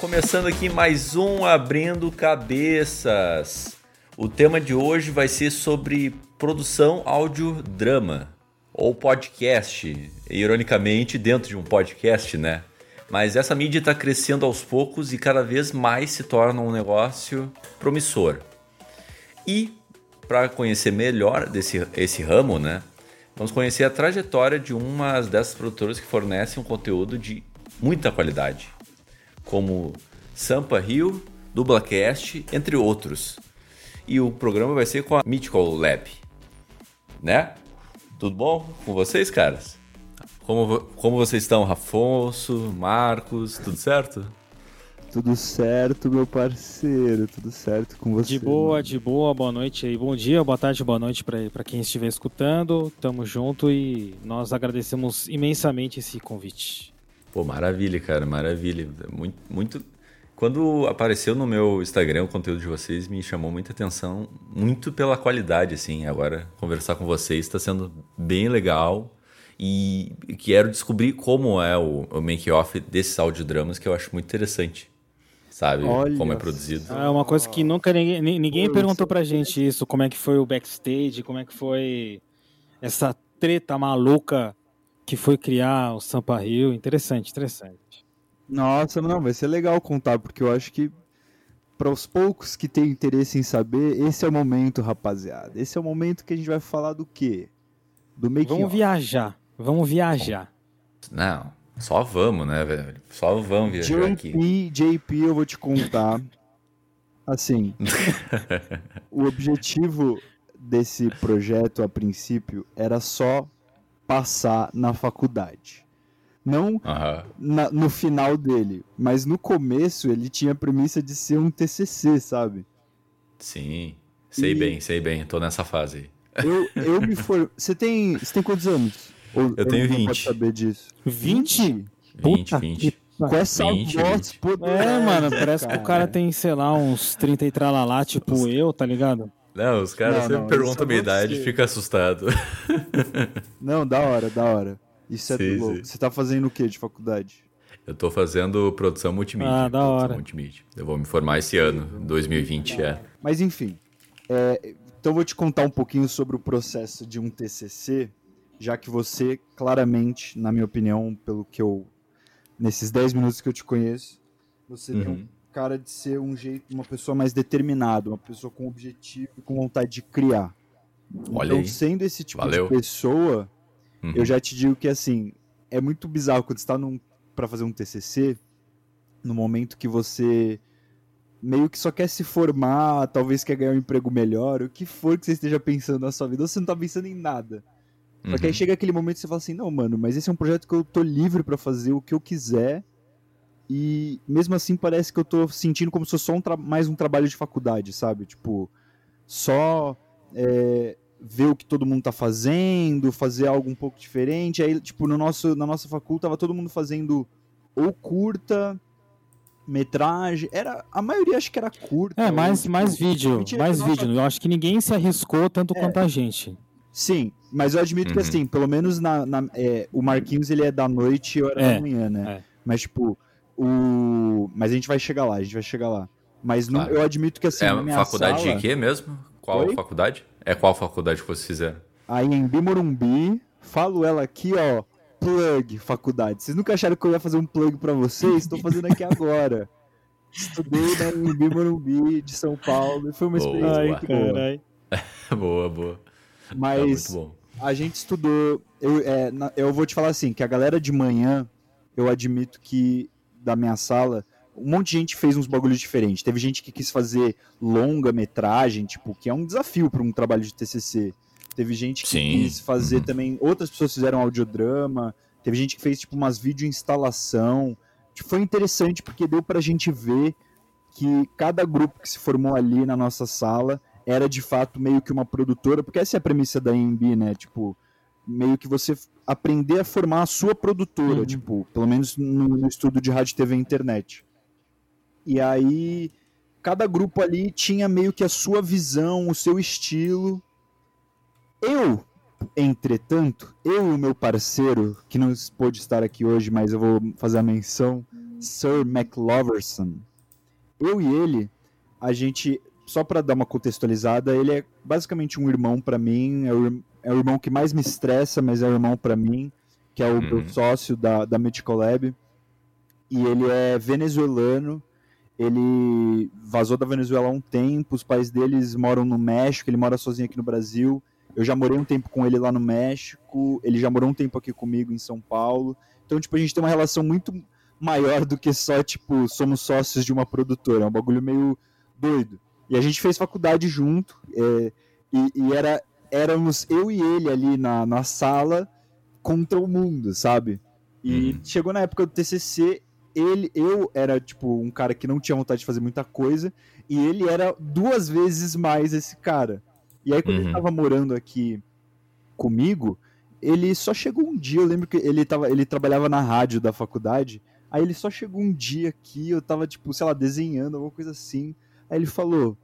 Começando aqui mais um Abrindo Cabeças. O tema de hoje vai ser sobre produção áudio-drama ou podcast, ironicamente dentro de um podcast, né? Mas essa mídia está crescendo aos poucos e cada vez mais se torna um negócio promissor. E para conhecer melhor desse esse ramo, né? Vamos conhecer a trajetória de uma dessas produtoras que fornecem um conteúdo de muita qualidade, como Sampa Rio, Dublacast, entre outros. E o programa vai ser com a Mythical Lab, né? Tudo bom com vocês, caras? Como, como vocês estão, Rafonso, Marcos, tudo certo? Tudo certo, meu parceiro, tudo certo com você. De boa, mano. de boa, boa noite aí. Bom dia, boa tarde, boa noite para quem estiver escutando. Tamo junto e nós agradecemos imensamente esse convite. Pô, maravilha, cara, maravilha. Muito, muito. Quando apareceu no meu Instagram o conteúdo de vocês, me chamou muita atenção, muito pela qualidade, assim. Agora, conversar com vocês está sendo bem legal e quero descobrir como é o, o make-off desses audiodramas, que eu acho muito interessante sabe? Olha como é produzido. É uma coisa que nunca ninguém, ninguém Pô, perguntou pra gente isso, como é que foi o backstage, como é que foi essa treta maluca que foi criar o Sampa Rio. Interessante, interessante. Nossa, não, vai ser legal contar, porque eu acho que para os poucos que têm interesse em saber, esse é o momento, rapaziada. Esse é o momento que a gente vai falar do quê? Do making Vamos viajar. Vamos viajar. Não, só vamos, né, velho? Só vamos viajar JP, aqui. JP, eu vou te contar. Assim, o objetivo desse projeto, a princípio, era só passar na faculdade. Não na, no final dele, mas no começo ele tinha a premissa de ser um TCC, sabe? Sim, sei e... bem, sei bem, tô nessa fase. Eu, eu me for... Você tem, você tem quantos anos? Ou, eu tenho 20. Pode saber disso. 20? 20, 20. Com essa 20, voz 20. É, mano, parece cara. que o cara tem, sei lá, uns 30 e tralalá, tipo Os... eu, tá ligado? Não, os caras sempre não, perguntam a minha idade e fica assustado. Não, da hora, da hora. Isso é sim, louco. Sim. Você tá fazendo o que de faculdade? Eu tô fazendo produção multimídia. Ah, da hora. Multimídia. Eu vou me formar esse ano, 2020, é. Mas enfim, é, então eu vou te contar um pouquinho sobre o processo de um TCC já que você, claramente, na minha opinião, pelo que eu. nesses 10 minutos que eu te conheço, você uhum. tem um cara de ser um jeito, uma pessoa mais determinada, uma pessoa com objetivo e com vontade de criar. Olha então, aí. sendo esse tipo Valeu. de pessoa, uhum. eu já te digo que assim, é muito bizarro quando está para fazer um TCC, no momento que você meio que só quer se formar, talvez quer ganhar um emprego melhor, o que for que você esteja pensando na sua vida, você não está pensando em nada. Só que aí uhum. chega aquele momento que você fala assim, não, mano, mas esse é um projeto que eu tô livre para fazer o que eu quiser. E mesmo assim parece que eu tô sentindo como se fosse só um mais um trabalho de faculdade, sabe? Tipo, só é, ver o que todo mundo tá fazendo, fazer algo um pouco diferente. Aí, tipo, no nosso, na nossa faculdade tava todo mundo fazendo ou curta, metragem. Era, a maioria acho que era curta. É, mais, ou, mais tipo, vídeo, mais vídeo. Eu acho que ninguém se arriscou tanto é, quanto a gente. Sim, mas eu admito uhum. que assim, pelo menos na, na é, o Marquinhos ele é da noite e eu era é, da manhã, né? É. Mas tipo, o. Mas a gente vai chegar lá, a gente vai chegar lá. Mas claro. eu admito que assim. É faculdade sala... de quê mesmo? Qual Oi? faculdade? É qual faculdade que vocês fizeram? Aí em Bimorumbi, falo ela aqui, ó. Plug, faculdade. Vocês nunca acharam que eu ia fazer um plug para vocês? Estou fazendo aqui agora. Estudei na Embi Morumbi de São Paulo e foi uma experiência boa. muito boa. boa, boa. Mas a gente estudou. Eu, é, eu vou te falar assim, que a galera de manhã, eu admito que da minha sala, um monte de gente fez uns bagulhos diferentes. Teve gente que quis fazer longa metragem, tipo, que é um desafio para um trabalho de TCC. Teve gente que Sim. quis fazer uhum. também. Outras pessoas fizeram audiodrama. Teve gente que fez, tipo, umas vídeo instalação. Tipo, foi interessante porque deu pra gente ver que cada grupo que se formou ali na nossa sala era de fato meio que uma produtora, porque essa é a premissa da AMB, né? Tipo, meio que você aprender a formar a sua produtora, uhum. tipo, pelo menos no, no estudo de rádio, TV e internet. E aí, cada grupo ali tinha meio que a sua visão, o seu estilo. Eu, entretanto, eu e o meu parceiro, que não pôde estar aqui hoje, mas eu vou fazer a menção, Sir McLoverson. Eu e ele, a gente, só para dar uma contextualizada, ele é basicamente um irmão para mim, é o, é o, irmão que mais me estressa, mas é o irmão para mim, que é o uhum. meu sócio da, da Medical Lab. E ele é venezuelano, ele vazou da Venezuela há um tempo, os pais deles moram no México, ele mora sozinho aqui no Brasil. Eu já morei um tempo com ele lá no México, ele já morou um tempo aqui comigo em São Paulo. Então, tipo, a gente tem uma relação muito maior do que só, tipo, somos sócios de uma produtora. É um bagulho meio doido. E a gente fez faculdade junto, é, e, e, era, éramos eu e ele ali na, na sala contra o mundo, sabe? E uhum. chegou na época do TCC, ele, eu era, tipo, um cara que não tinha vontade de fazer muita coisa, e ele era duas vezes mais esse cara. E aí, quando uhum. ele tava morando aqui comigo, ele só chegou um dia, eu lembro que ele, tava, ele trabalhava na rádio da faculdade, aí ele só chegou um dia aqui, eu tava, tipo, sei lá, desenhando, alguma coisa assim, aí ele falou,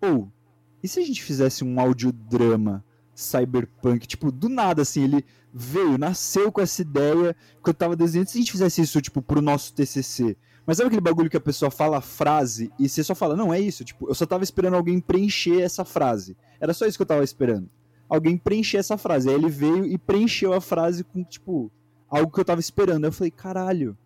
pô, e se a gente fizesse um audiodrama cyberpunk, tipo, do nada, assim, ele veio, nasceu com essa ideia que eu tava desenhando, se a gente fizesse isso, tipo, pro nosso TCC, mas sabe aquele bagulho que a pessoa fala a frase e você só fala, não, é isso, tipo, eu só tava esperando alguém preencher essa frase. Era só isso que eu tava esperando. Alguém preencher essa frase. Aí ele veio e preencheu a frase com, tipo, algo que eu tava esperando. Aí eu falei, caralho.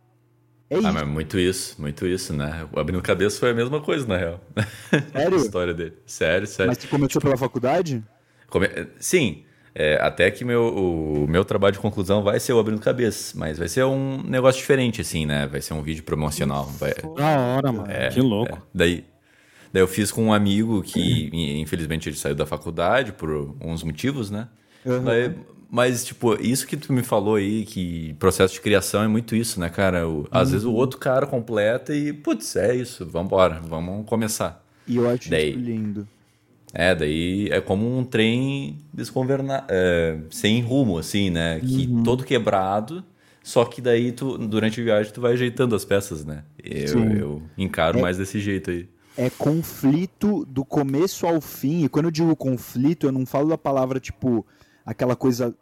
É isso. Ah, mas muito isso, muito isso, né? O Abrindo Cabeça foi a mesma coisa, na real. Sério? a história dele. Sério, sério. Mas você começou tipo, pela faculdade? Come... Sim, é, até que meu, o meu trabalho de conclusão vai ser o Abrindo Cabeça, mas vai ser um negócio diferente, assim, né? Vai ser um vídeo promocional. Vai... Da hora, mano. É, que louco. É. Daí, daí eu fiz com um amigo que, infelizmente, ele saiu da faculdade por uns motivos, né? Uhum. Daí, mas, tipo, isso que tu me falou aí, que processo de criação é muito isso, né, cara? O, às uhum. vezes o outro cara completa e, putz, é isso, vambora, vamos começar. E eu acho daí, isso lindo. É, daí é como um trem desconverna... É, sem rumo, assim, né? Que uhum. todo quebrado, só que daí tu, durante a viagem tu vai ajeitando as peças, né? Eu, eu encaro é, mais desse jeito aí. É conflito do começo ao fim, e quando eu digo conflito, eu não falo da palavra, tipo, aquela coisa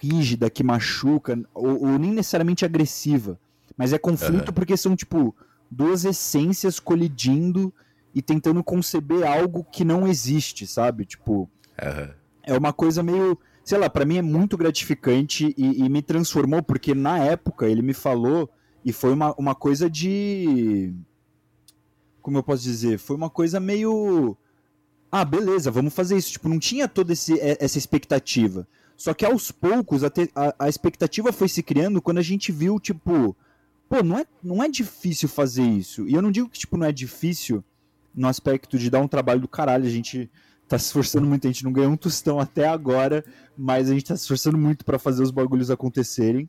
rígida que machuca, ou, ou nem necessariamente agressiva, mas é conflito uhum. porque são, tipo, duas essências colidindo e tentando conceber algo que não existe, sabe? Tipo, uhum. é uma coisa meio, sei lá, para mim é muito gratificante e, e, me transformou, porque na época ele me falou e foi uma, uma coisa de. Como eu posso dizer? Foi uma coisa meio. Ah, beleza, vamos fazer isso. Tipo, não tinha toda esse, essa expectativa. Só que aos poucos a, te, a, a expectativa foi se criando quando a gente viu, tipo, pô, não é, não é difícil fazer isso. E eu não digo que, tipo, não é difícil no aspecto de dar um trabalho do caralho. A gente tá se esforçando muito, a gente não ganhou um tostão até agora, mas a gente tá se esforçando muito para fazer os bagulhos acontecerem.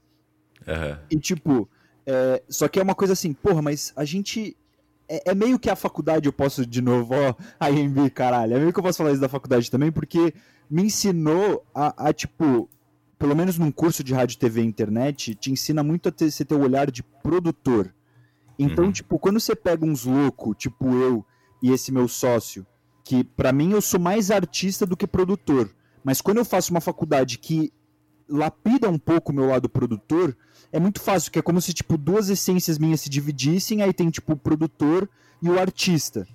Uhum. E tipo, é, só que é uma coisa assim, porra, mas a gente. É, é, meio que a faculdade, eu posso de novo, ó, a IMB, caralho. É meio que eu posso falar isso da faculdade também, porque me ensinou a, a tipo, pelo menos num curso de rádio, TV e internet, te ensina muito a ter, você ter o olhar de produtor. Então, uhum. tipo, quando você pega uns loucos, tipo eu, e esse meu sócio, que para mim eu sou mais artista do que produtor. Mas quando eu faço uma faculdade que lapida um pouco o meu lado produtor, é muito fácil, que é como se tipo duas essências minhas se dividissem, aí tem tipo o produtor e o artista.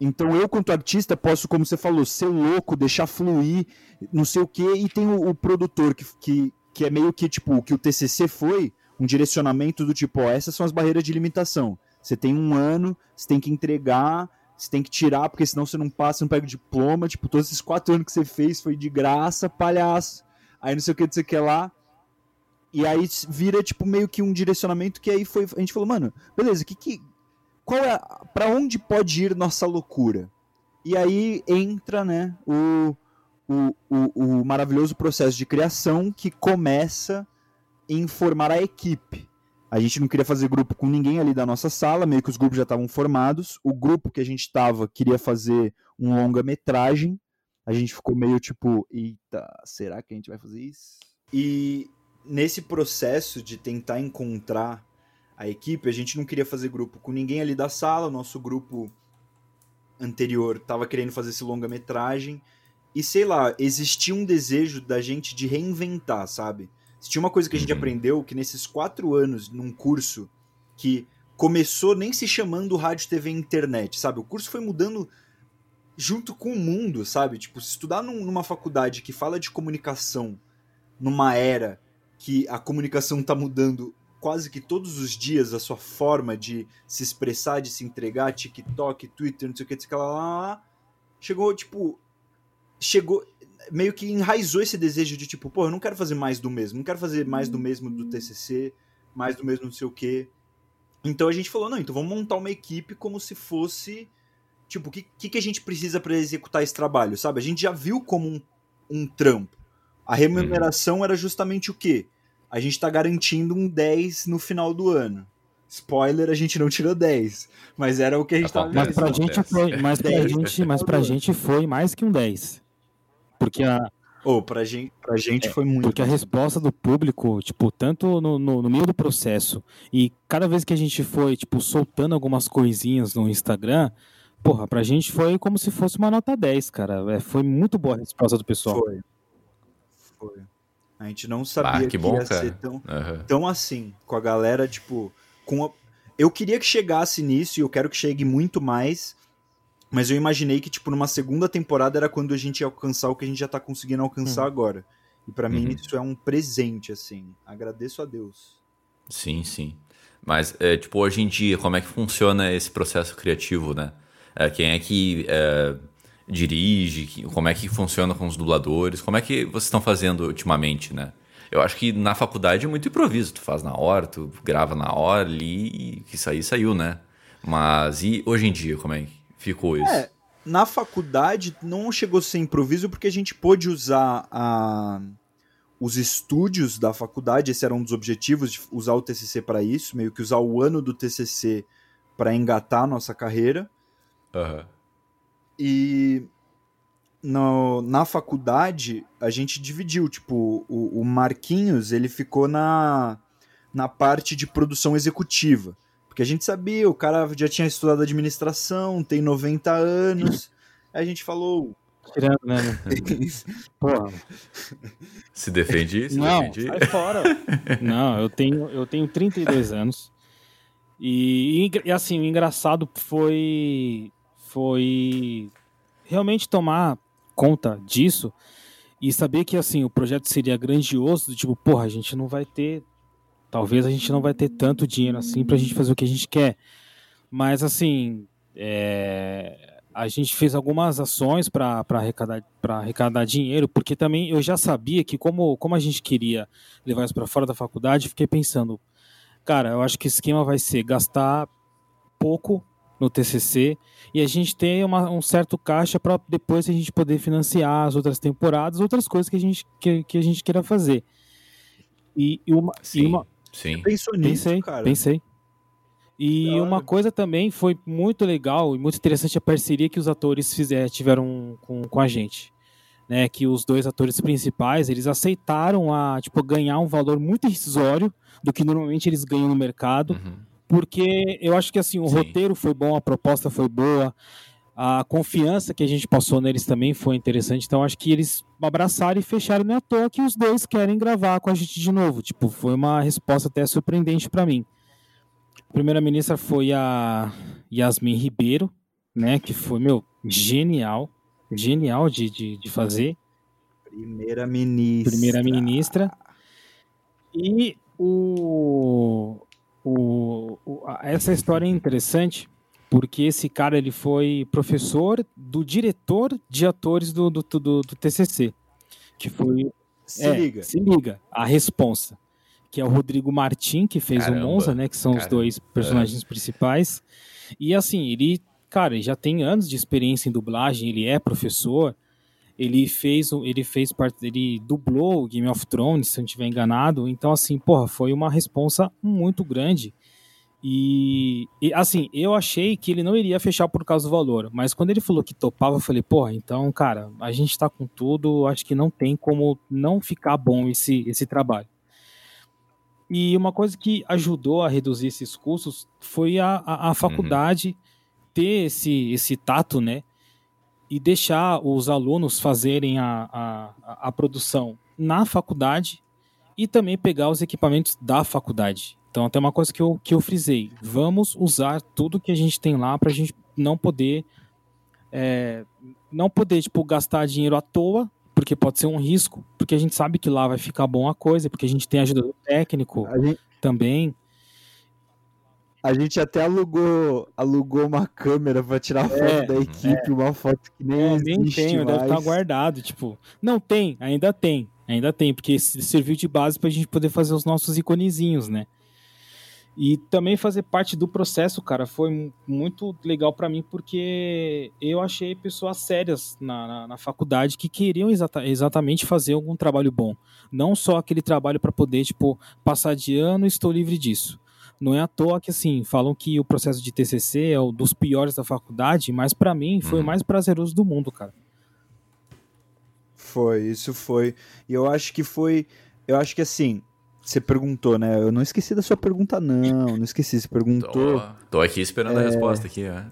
Então eu, quanto artista, posso, como você falou, ser louco, deixar fluir, não sei o quê, e tem o, o produtor que, que, que é meio que tipo o que o TCC foi, um direcionamento do tipo, ó, essas são as barreiras de limitação. Você tem um ano, você tem que entregar você tem que tirar, porque senão você não passa, não pega o diploma. Tipo, todos esses quatro anos que você fez foi de graça, palhaço. Aí não sei o que, não sei o que lá. E aí vira, tipo, meio que um direcionamento que aí foi. A gente falou, mano, beleza, que que. Qual é. Pra onde pode ir nossa loucura? E aí entra, né, o, o, o, o maravilhoso processo de criação que começa em formar a equipe. A gente não queria fazer grupo com ninguém ali da nossa sala, meio que os grupos já estavam formados. O grupo que a gente estava queria fazer um longa-metragem. A gente ficou meio tipo, eita, será que a gente vai fazer isso? E nesse processo de tentar encontrar a equipe, a gente não queria fazer grupo com ninguém ali da sala. O nosso grupo anterior estava querendo fazer esse longa-metragem. E sei lá, existia um desejo da gente de reinventar, sabe? Tinha uma coisa que a gente uhum. aprendeu, que nesses quatro anos, num curso que começou nem se chamando rádio, TV internet, sabe? O curso foi mudando junto com o mundo, sabe? Tipo, se estudar num, numa faculdade que fala de comunicação numa era que a comunicação tá mudando quase que todos os dias a sua forma de se expressar, de se entregar, TikTok, Twitter, não sei o que, sei lá, lá, lá, chegou, tipo, chegou, meio que enraizou esse desejo de, tipo, pô, eu não quero fazer mais do mesmo, não quero fazer mais do mesmo do TCC, mais do mesmo não sei o que. Então a gente falou, não, então vamos montar uma equipe como se fosse, tipo, o que, que, que a gente precisa para executar esse trabalho, sabe? A gente já viu como um, um trampo. A remuneração uhum. era justamente o quê? a gente tá garantindo um 10 no final do ano. Spoiler, a gente não tirou 10. Mas era o que a gente tava Mas pra gente foi, mas pra gente, mas pra gente foi mais que um 10. Porque a. Oh, pra gente, pra gente é, foi muito. Porque a resposta do público, tipo, tanto no, no, no, meio do processo e cada vez que a gente foi, tipo, soltando algumas coisinhas no Instagram, porra, pra gente foi como se fosse uma nota 10, cara. É, foi muito boa a resposta do pessoal. Foi. Foi. A gente não sabia ah, que, bom, ia cara. ser tão, uhum. tão assim, com a galera, tipo, com a... Eu queria que chegasse nisso e eu quero que chegue muito mais, mas eu imaginei que, tipo, numa segunda temporada era quando a gente ia alcançar o que a gente já tá conseguindo alcançar uhum. agora. E para uhum. mim isso é um presente, assim. Agradeço a Deus. Sim, sim. Mas, é, tipo, hoje em dia, como é que funciona esse processo criativo, né? É, quem é que é, dirige, como é que funciona com os dubladores, como é que vocês estão fazendo ultimamente, né? Eu acho que na faculdade é muito improviso, tu faz na hora, tu grava na hora ali e que sair saiu, né? Mas e hoje em dia, como é que ficou isso? É, na faculdade não chegou a ser improviso porque a gente pôde usar a, os estúdios da faculdade, esse era um dos objetivos de usar o TCC para isso, meio que usar o ano do TCC para engatar a nossa carreira. Uhum. E no, na faculdade a gente dividiu, tipo, o, o, Marquinhos ele ficou na, na parte de produção executiva. Porque a gente sabia, o cara já tinha estudado administração, tem 90 anos. Aí a gente falou. Tirando, né? Porra. Se defende? Se Não, defende? sai fora. Não, eu tenho, eu tenho 32 anos. E, e assim, o engraçado foi foi realmente tomar conta disso e saber que assim o projeto seria grandioso, tipo, porra, a gente não vai ter, talvez a gente não vai ter tanto dinheiro assim pra gente fazer o que a gente quer. Mas assim, é, a gente fez algumas ações para arrecadar, arrecadar dinheiro, porque também eu já sabia que, como, como a gente queria levar isso para fora da faculdade, fiquei pensando, cara, eu acho que o esquema vai ser gastar pouco no TCC e a gente tem uma, um certo caixa para depois a gente poder financiar as outras temporadas, outras coisas que a gente, que, que a gente queira fazer. E, e uma, sim, e uma... sim. Pensou nisso, pensei, cara. Pensei. E uma coisa também foi muito legal e muito interessante a parceria que os atores fizeram, tiveram com, com a gente. Né, que os dois atores principais eles aceitaram a tipo ganhar um valor muito irrisório do que normalmente eles ganham no mercado uhum porque eu acho que assim o Sim. roteiro foi bom, a proposta foi boa, a confiança que a gente passou neles também foi interessante. Então acho que eles abraçaram e fecharam não é à toa que os dois querem gravar com a gente de novo. Tipo, foi uma resposta até surpreendente para mim. A primeira ministra foi a Yasmin Ribeiro, né, que foi meu genial, genial de, de, de fazer. Primeira ministra. Primeira ministra. E o o, o, essa história é interessante porque esse cara ele foi professor do diretor de atores do, do, do, do TCC, que foi se é, liga, se liga, a responsa, que é o Rodrigo Martin que fez Caramba, o Monza, né, que são Caramba. os dois personagens principais. E assim, ele, cara, ele já tem anos de experiência em dublagem, ele é professor, ele fez, ele fez parte, ele dublou o Game of Thrones, se eu não estiver enganado. Então, assim, porra, foi uma responsa muito grande. E, e, assim, eu achei que ele não iria fechar por causa do valor, mas quando ele falou que topava, eu falei, porra, então, cara, a gente tá com tudo, acho que não tem como não ficar bom esse, esse trabalho. E uma coisa que ajudou a reduzir esses custos foi a, a, a uhum. faculdade uhum. ter esse, esse tato, né? E deixar os alunos fazerem a, a, a produção na faculdade e também pegar os equipamentos da faculdade. Então tem uma coisa que eu, que eu frisei. Vamos usar tudo que a gente tem lá pra gente não poder. É, não poder, tipo, gastar dinheiro à toa, porque pode ser um risco, porque a gente sabe que lá vai ficar bom a coisa, porque a gente tem ajuda do técnico gente... também. A gente até alugou, alugou uma câmera para tirar foto é, da equipe, é. uma foto que nem é, Nem tem, deve estar guardado, tipo. Não tem, ainda tem, ainda tem, porque serviu de base para a gente poder fazer os nossos iconezinhos, né? E também fazer parte do processo, cara, foi muito legal para mim, porque eu achei pessoas sérias na, na, na faculdade que queriam exata, exatamente fazer algum trabalho bom. Não só aquele trabalho para poder, tipo, passar de ano e estou livre disso. Não é à toa que, assim, falam que o processo de TCC é o dos piores da faculdade, mas para mim foi uhum. o mais prazeroso do mundo, cara. Foi, isso foi. E eu acho que foi. Eu acho que, assim, você perguntou, né? Eu não esqueci da sua pergunta, não. Não esqueci. Você perguntou. Tô, tô aqui esperando é... a resposta aqui, ó.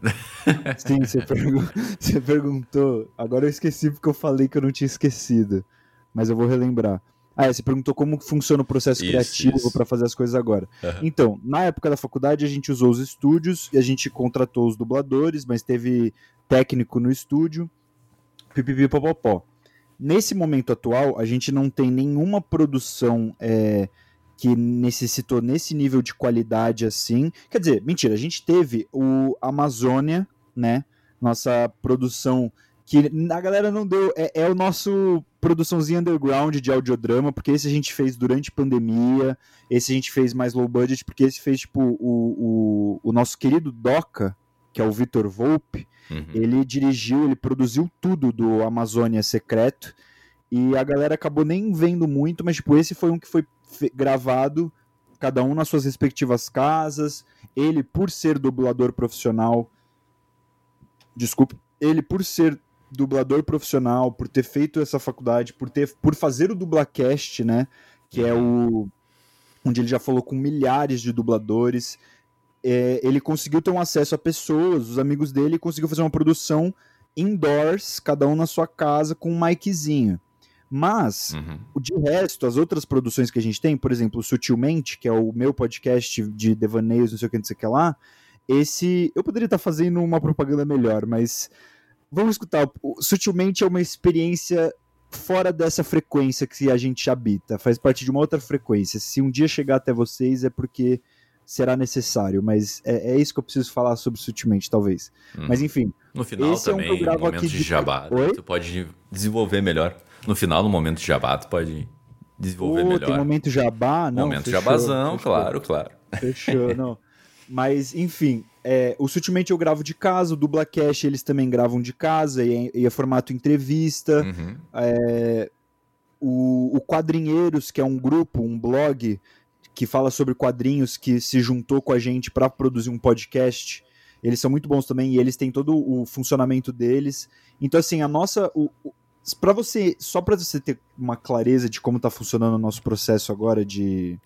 Sim, você, pergu... você perguntou. Agora eu esqueci porque eu falei que eu não tinha esquecido. Mas eu vou relembrar. Ah, é, você perguntou como funciona o processo isso, criativo para fazer as coisas agora. Uhum. Então, na época da faculdade, a gente usou os estúdios e a gente contratou os dubladores, mas teve técnico no estúdio, pipipi popopó. Nesse momento atual, a gente não tem nenhuma produção é, que necessitou nesse nível de qualidade assim. Quer dizer, mentira, a gente teve o Amazônia, né? Nossa produção que a galera não deu. É, é, o nosso produçãozinha underground de audiodrama, porque esse a gente fez durante pandemia, esse a gente fez mais low budget, porque esse fez, tipo, o, o, o nosso querido Doca, que é o Vitor Volpe, uhum. ele dirigiu, ele produziu tudo do Amazônia Secreto, e a galera acabou nem vendo muito, mas, tipo, esse foi um que foi gravado, cada um nas suas respectivas casas, ele, por ser dublador profissional, desculpe, ele, por ser dublador profissional, por ter feito essa faculdade, por ter por fazer o Dublacast, né, que é o onde ele já falou com milhares de dubladores, é, ele conseguiu ter um acesso a pessoas, os amigos dele, conseguiu fazer uma produção indoors, cada um na sua casa com um miczinho. Mas, uhum. de resto, as outras produções que a gente tem, por exemplo, Sutilmente, que é o meu podcast de devaneios, não sei o que, não sei o que lá, esse. Eu poderia estar fazendo uma propaganda melhor, mas vamos escutar. Sutilmente é uma experiência fora dessa frequência que a gente habita, faz parte de uma outra frequência. Se um dia chegar até vocês é porque será necessário, mas é, é isso que eu preciso falar sobre sutilmente, talvez. Hum. Mas enfim. No final também, é um no momento de jabá, Oi? tu pode desenvolver melhor. No final, no momento de jabá, tu pode desenvolver oh, melhor. Tem momento jabá, não? Momento fechou, jabazão, fechou. claro, claro. Fechou, não. Mas, enfim, é, o Sutilmente eu gravo de casa, o Dublacast eles também gravam de casa, e é, e é formato entrevista. Uhum. É, o, o Quadrinheiros, que é um grupo, um blog que fala sobre quadrinhos, que se juntou com a gente para produzir um podcast. Eles são muito bons também e eles têm todo o funcionamento deles. Então, assim, a nossa. O, o para você, só para você ter uma clareza de como está funcionando o nosso processo agora de,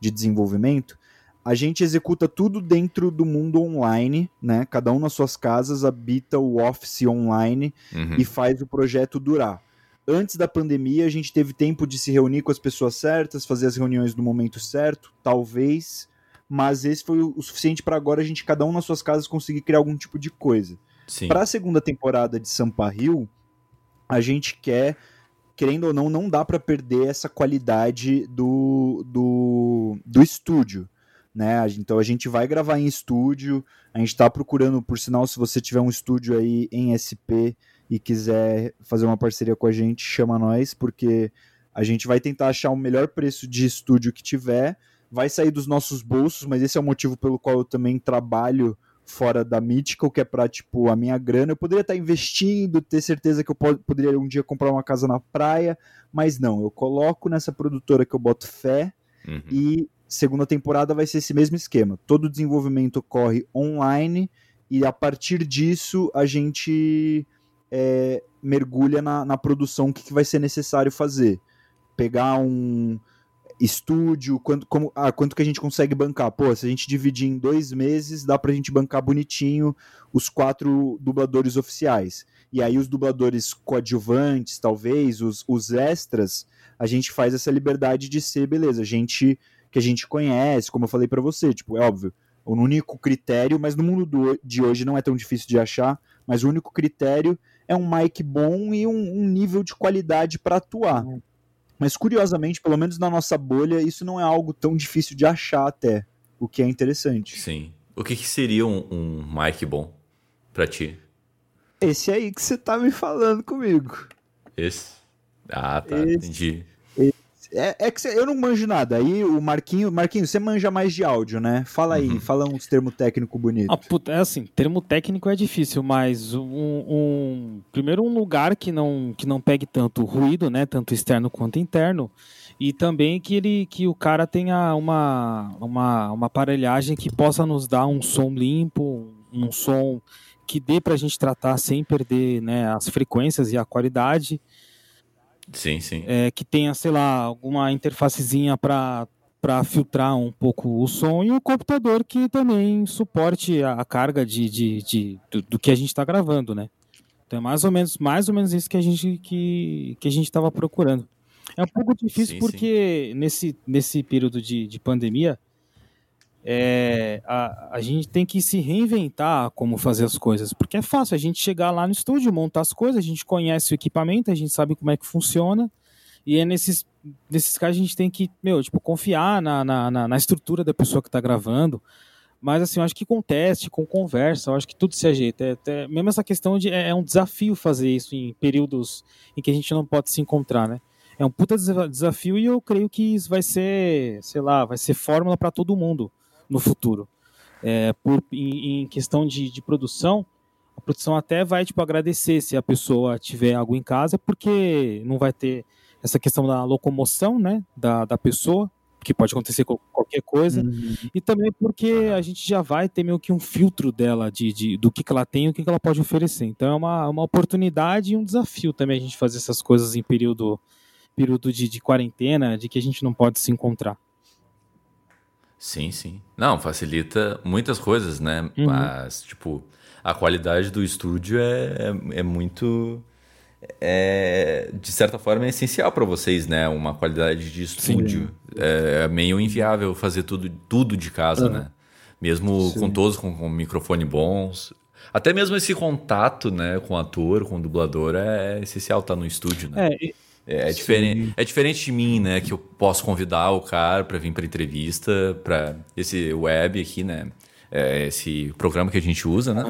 de desenvolvimento, a gente executa tudo dentro do mundo online, né? Cada um nas suas casas habita o Office online uhum. e faz o projeto durar. Antes da pandemia, a gente teve tempo de se reunir com as pessoas certas, fazer as reuniões no momento certo, talvez, mas esse foi o suficiente para agora a gente, cada um nas suas casas, conseguir criar algum tipo de coisa. Para a segunda temporada de Sampa Rio, a gente quer, querendo ou não, não dá para perder essa qualidade do, do, do estúdio né? Então a gente vai gravar em estúdio, a gente está procurando, por sinal, se você tiver um estúdio aí em SP e quiser fazer uma parceria com a gente, chama nós, porque a gente vai tentar achar o melhor preço de estúdio que tiver, vai sair dos nossos bolsos, mas esse é o motivo pelo qual eu também trabalho fora da Mythical, que é para tipo, a minha grana. Eu poderia estar investindo, ter certeza que eu poderia um dia comprar uma casa na praia, mas não, eu coloco nessa produtora que eu boto fé uhum. e segunda temporada vai ser esse mesmo esquema. Todo o desenvolvimento ocorre online e a partir disso a gente é, mergulha na, na produção, o que, que vai ser necessário fazer. Pegar um estúdio, quanto, como, ah, quanto que a gente consegue bancar? Pô, se a gente dividir em dois meses, dá pra gente bancar bonitinho os quatro dubladores oficiais. E aí os dubladores coadjuvantes, talvez, os, os extras, a gente faz essa liberdade de ser, beleza, a gente que a gente conhece, como eu falei para você, tipo, é óbvio, o único critério, mas no mundo do, de hoje não é tão difícil de achar, mas o único critério é um mic bom e um, um nível de qualidade para atuar. Uhum. Mas curiosamente, pelo menos na nossa bolha, isso não é algo tão difícil de achar até, o que é interessante. Sim. O que, que seria um, um mic bom para ti? Esse aí que você tá me falando comigo. Esse? Ah, tá, esse, entendi. É, é que cê, eu não manjo nada. Aí o Marquinho, Marquinho, você manja mais de áudio, né? Fala aí, uhum. fala uns termos técnicos bonitos. Ah, puta, é assim, termo técnico é difícil, mas um, um, primeiro um lugar que não que não pegue tanto ruído, né, tanto externo quanto interno, e também que ele que o cara tenha uma uma, uma aparelhagem que possa nos dar um som limpo, um som que dê para a gente tratar sem perder, né, as frequências e a qualidade. Sim, sim. É, que tenha, sei lá, alguma interfacezinha para para filtrar um pouco o som e o computador que também suporte a, carga de, de, de do, do, que a gente está gravando, né? Então é mais ou menos mais ou menos isso que a gente que, que a gente estava procurando. É um pouco difícil sim, porque sim. nesse nesse período de, de pandemia é, a, a gente tem que se reinventar como fazer as coisas, porque é fácil a gente chegar lá no estúdio, montar as coisas, a gente conhece o equipamento, a gente sabe como é que funciona, e é nesses, nesses casos a gente tem que, meu, tipo, confiar na, na, na, na estrutura da pessoa que está gravando, mas assim, eu acho que com teste, com conversa, eu acho que tudo se ajeita. É, é, mesmo essa questão de é, é um desafio fazer isso em períodos em que a gente não pode se encontrar, né? É um puta desafio e eu creio que isso vai ser, sei lá, vai ser fórmula para todo mundo no futuro. É, por, em, em questão de, de, produção, a produção até vai tipo, agradecer se a pessoa tiver algo em casa, porque não vai ter essa questão da locomoção né, da, da pessoa, que pode acontecer com qualquer coisa, uhum. e também porque a gente já vai ter meio que um filtro dela, de, de do que, que ela tem e o que, que ela pode oferecer. Então é uma, uma oportunidade e um desafio também a gente fazer essas coisas em período, período de, de quarentena, de que a gente não pode se encontrar. Sim, sim. Não, facilita muitas coisas, né? Uhum. Mas, tipo, a qualidade do estúdio é, é, é muito. É, de certa forma, é essencial para vocês, né? Uma qualidade de estúdio. É, é, meio inviável fazer tudo, tudo de casa, uhum. né? Mesmo sim. com todos com, com microfone bons. Até mesmo esse contato, né, com o ator, com o dublador, é essencial estar tá no estúdio, né? É, é, é diferente, é diferente de mim, né? Que eu posso convidar o cara para vir para entrevista, para esse web aqui, né? É, esse programa que a gente usa, né?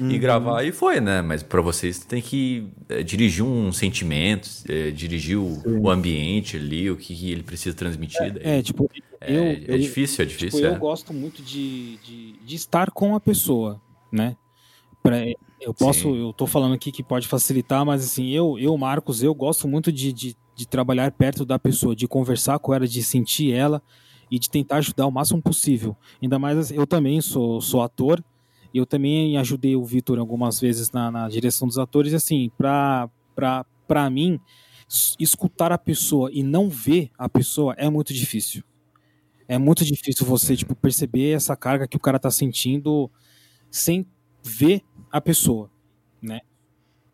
Uhum. E gravar e foi, né? Mas para vocês tem que é, dirigir um sentimento, é, dirigir o, o, ambiente ali, o que, que ele precisa transmitir. É, é tipo, é, eu, é difícil, é difícil. Tipo, eu gosto muito de, de, de, estar com a pessoa, né? Pra, eu posso, Sim. eu tô falando aqui que pode facilitar, mas assim, eu, eu Marcos, eu gosto muito de, de, de, trabalhar perto da pessoa, de conversar com ela, de sentir ela e de tentar ajudar o máximo possível. Ainda mais assim, eu também sou, sou ator, eu também ajudei o Vitor algumas vezes na, na direção dos atores, e assim, pra, pra, pra mim, escutar a pessoa e não ver a pessoa é muito difícil. É muito difícil você, tipo, perceber essa carga que o cara tá sentindo sem ver a pessoa, né?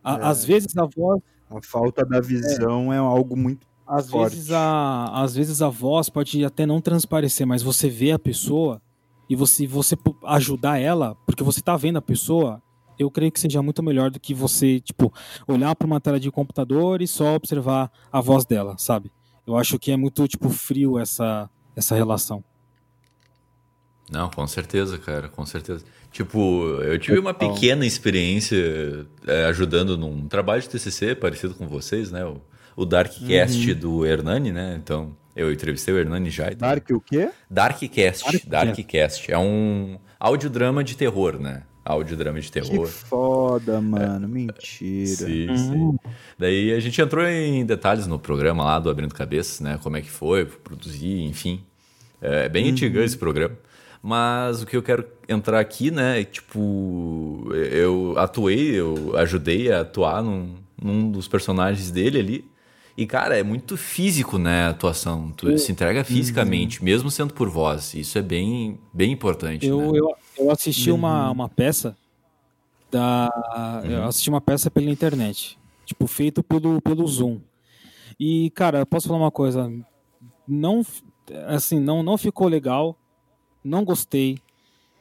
A, é. Às vezes a voz... A falta da visão é, é algo muito às forte. vezes a às vezes a voz pode até não transparecer, mas você vê a pessoa e você você ajudar ela, porque você tá vendo a pessoa, eu creio que seja muito melhor do que você, tipo, olhar para uma tela de computador e só observar a voz dela, sabe? Eu acho que é muito tipo frio essa essa relação. Não, com certeza, cara, com certeza. Tipo, eu tive uma pequena experiência é, ajudando num trabalho de TCC parecido com vocês, né? O, o Darkcast uhum. do Hernani, né? Então, eu entrevistei o Hernani já. Então... Dark o quê? Darkcast. Dark Darkcast. É um audiodrama de terror, né? Audiodrama de terror. Que foda, mano. É. Mentira. Sim, uhum. sim. Daí a gente entrou em detalhes no programa lá do Abrindo Cabeças, né? Como é que foi, produzir, enfim. É bem uhum. antigo esse programa. Mas o que eu quero entrar aqui, né, é, tipo, eu atuei, eu ajudei a atuar num, num dos personagens dele ali. E, cara, é muito físico, né, a atuação. Tu se entrega fisicamente, uhum. mesmo sendo por voz. Isso é bem, bem importante. Eu, né? eu, eu assisti uhum. uma, uma peça da. Uhum. Eu assisti uma peça pela internet. Tipo, feito pelo, pelo Zoom. E, cara, eu posso falar uma coisa. Não assim, não, não ficou legal, não gostei.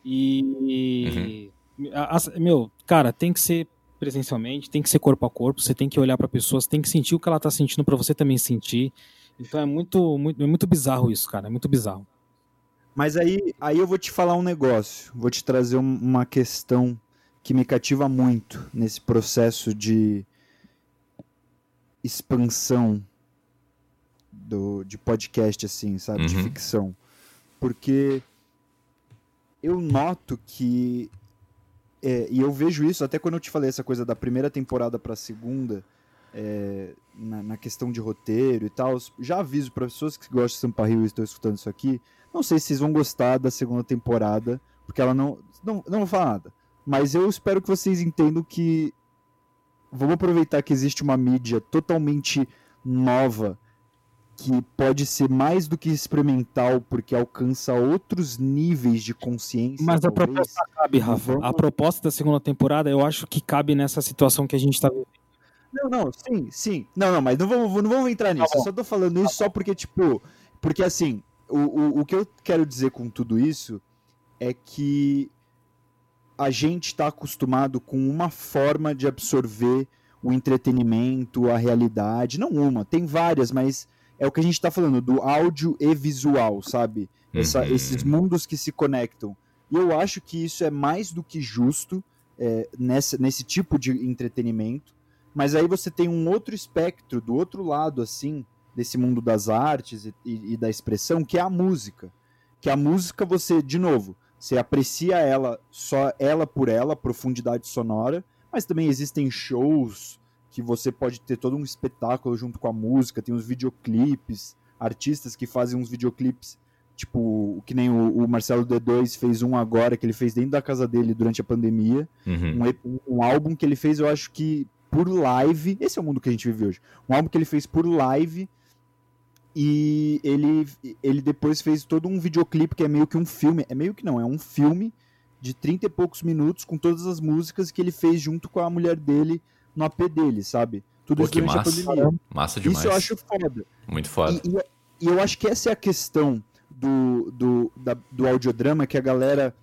E. Uhum. A, a, meu, cara, tem que ser presencialmente, tem que ser corpo a corpo, você tem que olhar para pessoas, tem que sentir o que ela tá sentindo para você também sentir. Então é muito, muito, é muito bizarro isso, cara, é muito bizarro. Mas aí, aí eu vou te falar um negócio, vou te trazer uma questão que me cativa muito nesse processo de expansão do, de podcast, assim, sabe? Uhum. De ficção. Porque eu noto que. É, e eu vejo isso até quando eu te falei essa coisa da primeira temporada pra segunda, é, na, na, questão de roteiro e tal. Já aviso para pessoas que gostam de Sampa Rio e estão escutando isso aqui. Não sei se vocês vão gostar da segunda temporada, porque ela não. Não, não vou falar nada. Mas eu espero que vocês entendam que. Vamos aproveitar que existe uma mídia totalmente nova que pode ser mais do que experimental, porque alcança outros níveis de consciência. Mas talvez. a proposta cabe, Rafa. A proposta da segunda temporada, eu acho que cabe nessa situação que a gente está vivendo. Não, não, sim, sim. Não, não, mas não vamos, não vamos entrar nisso. Tá eu só tô falando isso tá só porque, tipo. Porque assim, o, o, o que eu quero dizer com tudo isso é que a gente está acostumado com uma forma de absorver o entretenimento, a realidade. Não uma, tem várias, mas é o que a gente está falando, do áudio e visual, sabe? Essa, uhum. Esses mundos que se conectam. E eu acho que isso é mais do que justo é, nessa, nesse tipo de entretenimento. Mas aí você tem um outro espectro, do outro lado, assim, desse mundo das artes e, e, e da expressão, que é a música. Que a música você, de novo, você aprecia ela só ela por ela, profundidade sonora, mas também existem shows que você pode ter todo um espetáculo junto com a música, tem uns videoclipes, artistas que fazem uns videoclipes, tipo, que nem o, o, Marcelo D2 fez um agora, que ele fez dentro da casa dele durante a pandemia, uhum. um, um, álbum que ele fez, eu acho que por live, esse é o mundo que a gente vive hoje, um álbum que ele fez por live, e ele, ele depois fez todo um videoclipe que é meio que um filme, é meio que não, é um filme de 30 e poucos minutos com todas as músicas que ele fez junto com a mulher dele no AP dele, sabe? Tudo Pô, isso durante massa. a pandemia. Massa demais. Isso eu acho foda. Muito foda. E, e, e eu acho que essa é a questão do, do, da, do audiodrama que a galera,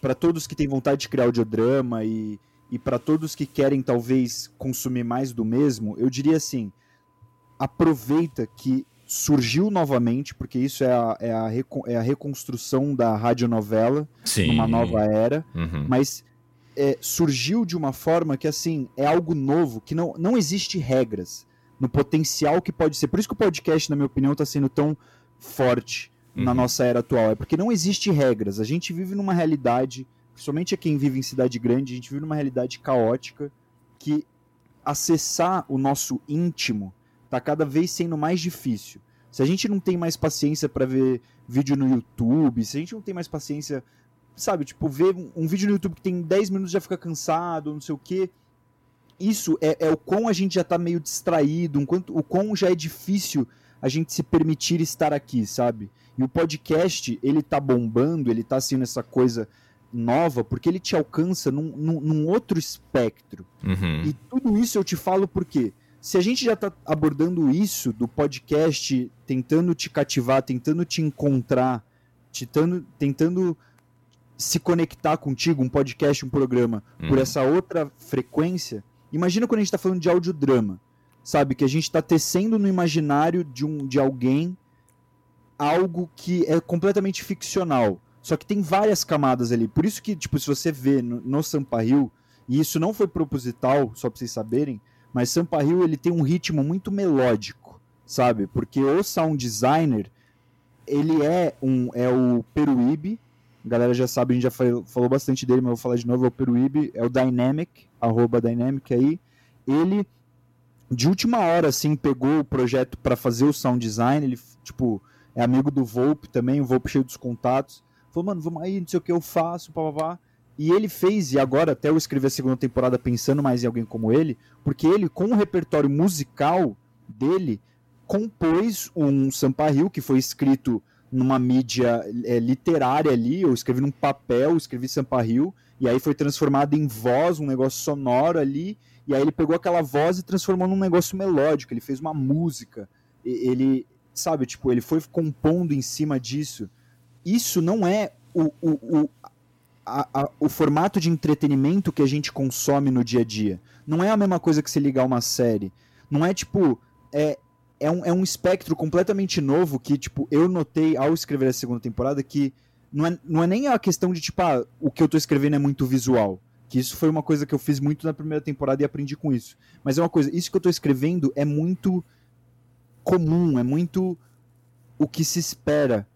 para todos que têm vontade de criar audiodrama e, e para todos que querem talvez consumir mais do mesmo, eu diria assim: aproveita que surgiu novamente, porque isso é a, é a, é a reconstrução da radionovela Sim. numa nova era, uhum. mas é, surgiu de uma forma que, assim, é algo novo, que não, não existe regras no potencial que pode ser. Por isso que o podcast, na minha opinião, está sendo tão forte uhum. na nossa era atual. É porque não existe regras. A gente vive numa realidade, principalmente quem vive em cidade grande, a gente vive numa realidade caótica que acessar o nosso íntimo está cada vez sendo mais difícil. Se a gente não tem mais paciência para ver vídeo no YouTube, se a gente não tem mais paciência sabe, tipo, ver um vídeo no YouTube que tem 10 minutos já fica cansado, não sei o quê. Isso é, é o quão a gente já tá meio distraído, o, quanto, o quão já é difícil a gente se permitir estar aqui, sabe? E o podcast, ele tá bombando, ele tá sendo essa coisa nova, porque ele te alcança num, num, num outro espectro. Uhum. E tudo isso eu te falo porque se a gente já tá abordando isso do podcast, tentando te cativar, tentando te encontrar, tentando, tentando se conectar contigo, um podcast, um programa, uhum. por essa outra frequência, imagina quando a gente está falando de audiodrama, sabe? Que a gente está tecendo no imaginário de, um, de alguém algo que é completamente ficcional. Só que tem várias camadas ali. Por isso que, tipo, se você vê no, no Sampa Hill, e isso não foi proposital, só para vocês saberem, mas Sampa Hill ele tem um ritmo muito melódico, sabe? Porque o sound designer, ele é um é o Peruíbe, a galera já sabe, a gente já falou, falou bastante dele, mas vou falar de novo, é o Peruíbe, é o Dynamic, arroba Dynamic aí. Ele, de última hora, assim, pegou o projeto para fazer o sound design, ele, tipo, é amigo do Volpe também, o Volpe cheio dos contatos. Falou, mano, vamos aí, não sei o que eu faço, pá. E ele fez, e agora até eu escrevi a segunda temporada pensando mais em alguém como ele, porque ele, com o repertório musical dele, compôs um Sampa Hill, que foi escrito numa mídia é, literária ali, eu escrevi num papel, escrevi Sampa Rio, e aí foi transformado em voz, um negócio sonoro ali, e aí ele pegou aquela voz e transformou num negócio melódico, ele fez uma música, ele sabe, tipo, ele foi compondo em cima disso. Isso não é o, o, o, a, a, o formato de entretenimento que a gente consome no dia a dia. Não é a mesma coisa que se ligar uma série. Não é tipo. É, é, um, é um espectro completamente novo que, tipo, eu notei ao escrever a segunda temporada que não é, não é nem a questão de, tipo, ah, o que eu tô escrevendo é muito visual. Que isso foi uma coisa que eu fiz muito na primeira temporada e aprendi com isso. Mas é uma coisa, isso que eu tô escrevendo é muito comum, é muito o que se espera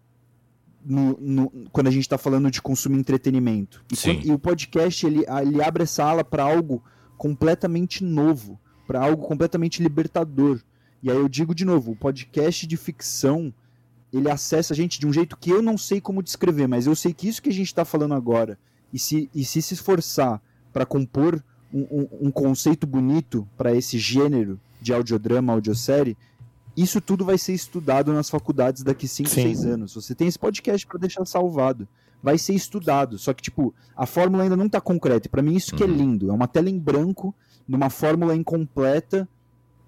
no, no, quando a gente está falando de consumir entretenimento. E, quando, e, o podcast ele, ele abre essa ala para algo completamente novo, para algo completamente libertador. E aí eu digo de novo, o podcast de ficção ele acessa a gente de um jeito que eu não sei como descrever, mas eu sei que isso que a gente está falando agora, e se, e se se esforçar para compor um, um, um, conceito bonito para esse gênero de audiodrama, audiosérie, isso tudo vai ser estudado nas faculdades daqui 5, 6 anos. Você tem esse podcast para deixar salvado. Vai ser estudado. Só que, tipo, a fórmula ainda não está concreta. E pra mim, isso uhum. que é uhum. lindo. É uma tela em branco, numa fórmula incompleta,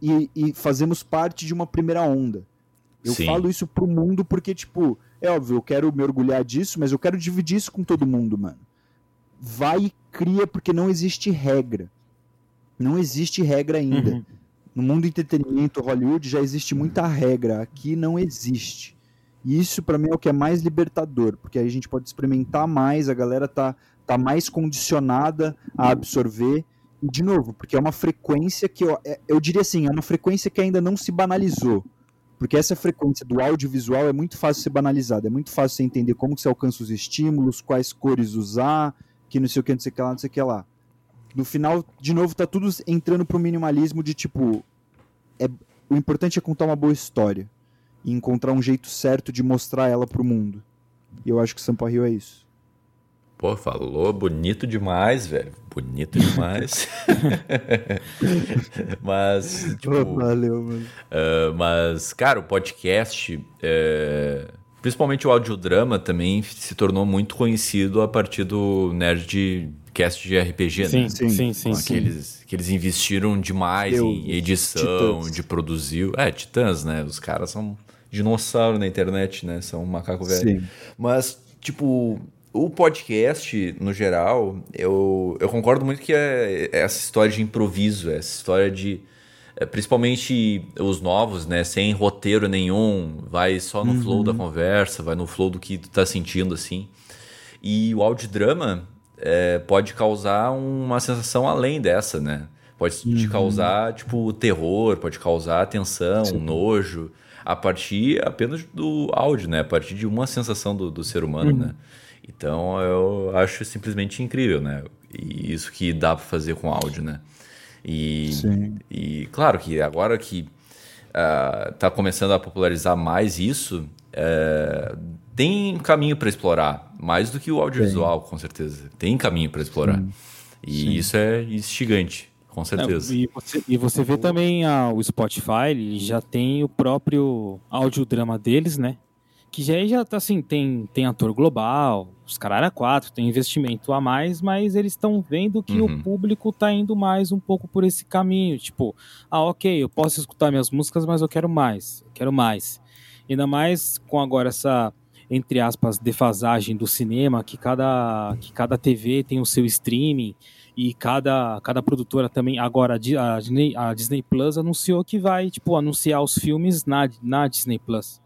e, e fazemos parte de uma primeira onda. Eu Sim. falo isso pro mundo porque, tipo, é óbvio, eu quero me orgulhar disso, mas eu quero dividir isso com todo mundo, mano. Vai e cria, porque não existe regra. Não existe regra ainda. Uhum. No mundo do entretenimento, Hollywood, já existe muita regra. Aqui não existe. E isso para mim é o que é mais libertador, porque aí a gente pode experimentar mais, a galera tá, tá mais condicionada a absorver. De novo, porque é uma frequência que eu, é, eu diria assim, é uma frequência que ainda não se banalizou. Porque essa frequência do audiovisual é muito fácil ser banalizada, é muito fácil você entender como que você alcança os estímulos, quais cores usar, que não sei o que, não sei o que lá, não sei o que lá no final, de novo, tá tudo entrando pro minimalismo de tipo. É, o importante é contar uma boa história. E encontrar um jeito certo de mostrar ela pro mundo. E eu acho que Sampa Rio é isso. Pô, falou bonito demais, velho. Bonito demais. mas, tipo. Oh, valeu, mano. Uh, mas, cara, o podcast. Uh, principalmente o audiodrama também se tornou muito conhecido a partir do Nerd cast de RPG, sim, né? Sim, sim, sim. Que, Eles, que eles investiram demais Eu, em edição, titãs. de produzir. É, titãs, né? Os caras são dinossauro na internet, né? São um macaco velho. Sim. Mas, tipo, o podcast, no geral, eu, eu concordo muito que é, é essa história de improviso, essa história de. É, principalmente os novos, né? Sem roteiro nenhum, vai só no uhum. flow da conversa, vai no flow do que tu tá sentindo, assim. E o audiodrama, é, pode causar uma sensação além dessa, né? Pode uhum. te causar, tipo, terror, pode causar tensão, Sim. nojo, a partir apenas do áudio, né? A partir de uma sensação do, do ser humano, uhum. né? Então eu acho simplesmente incrível, né? E isso que dá para fazer com áudio, né? E, e claro que agora que está ah, uh, começando a popularizar mais isso, uh, tem caminho para explorar, mais do que o audiovisual, Tem. com certeza. Tem caminho para explorar. Sim. E Sim. isso é instigante, com certeza. É, e, você, e, você, vê também a, o Spotify, ele já tem o próprio audiodrama deles, né? Que já, já tá assim, tem, tem ator global, os caras era quatro, tem investimento a mais, mas eles estão vendo que uhum. o público tá indo mais um pouco por esse caminho. Tipo, ah, ok, eu posso escutar minhas músicas, mas eu quero mais, eu quero mais. Ainda mais com agora essa entre aspas, defasagem do cinema, que cada, que cada TV tem o seu streaming e cada, cada produtora também. Agora, a Disney, a Disney Plus anunciou que vai, tipo, anunciar os filmes na, na Disney Plus.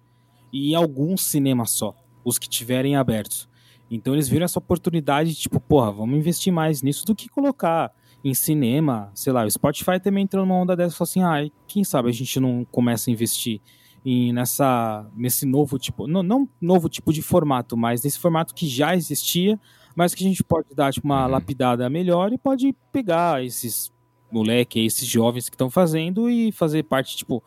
E em alguns cinemas só, os que tiverem abertos. Então eles viram essa oportunidade, tipo, porra, vamos investir mais nisso do que colocar em cinema, sei lá, o Spotify também entrou numa onda dessa e falou assim, ah, quem sabe a gente não começa a investir em, nessa, nesse novo tipo, não, não novo tipo de formato, mas nesse formato que já existia, mas que a gente pode dar tipo, uma uhum. lapidada melhor e pode pegar esses moleque, esses jovens que estão fazendo e fazer parte, tipo,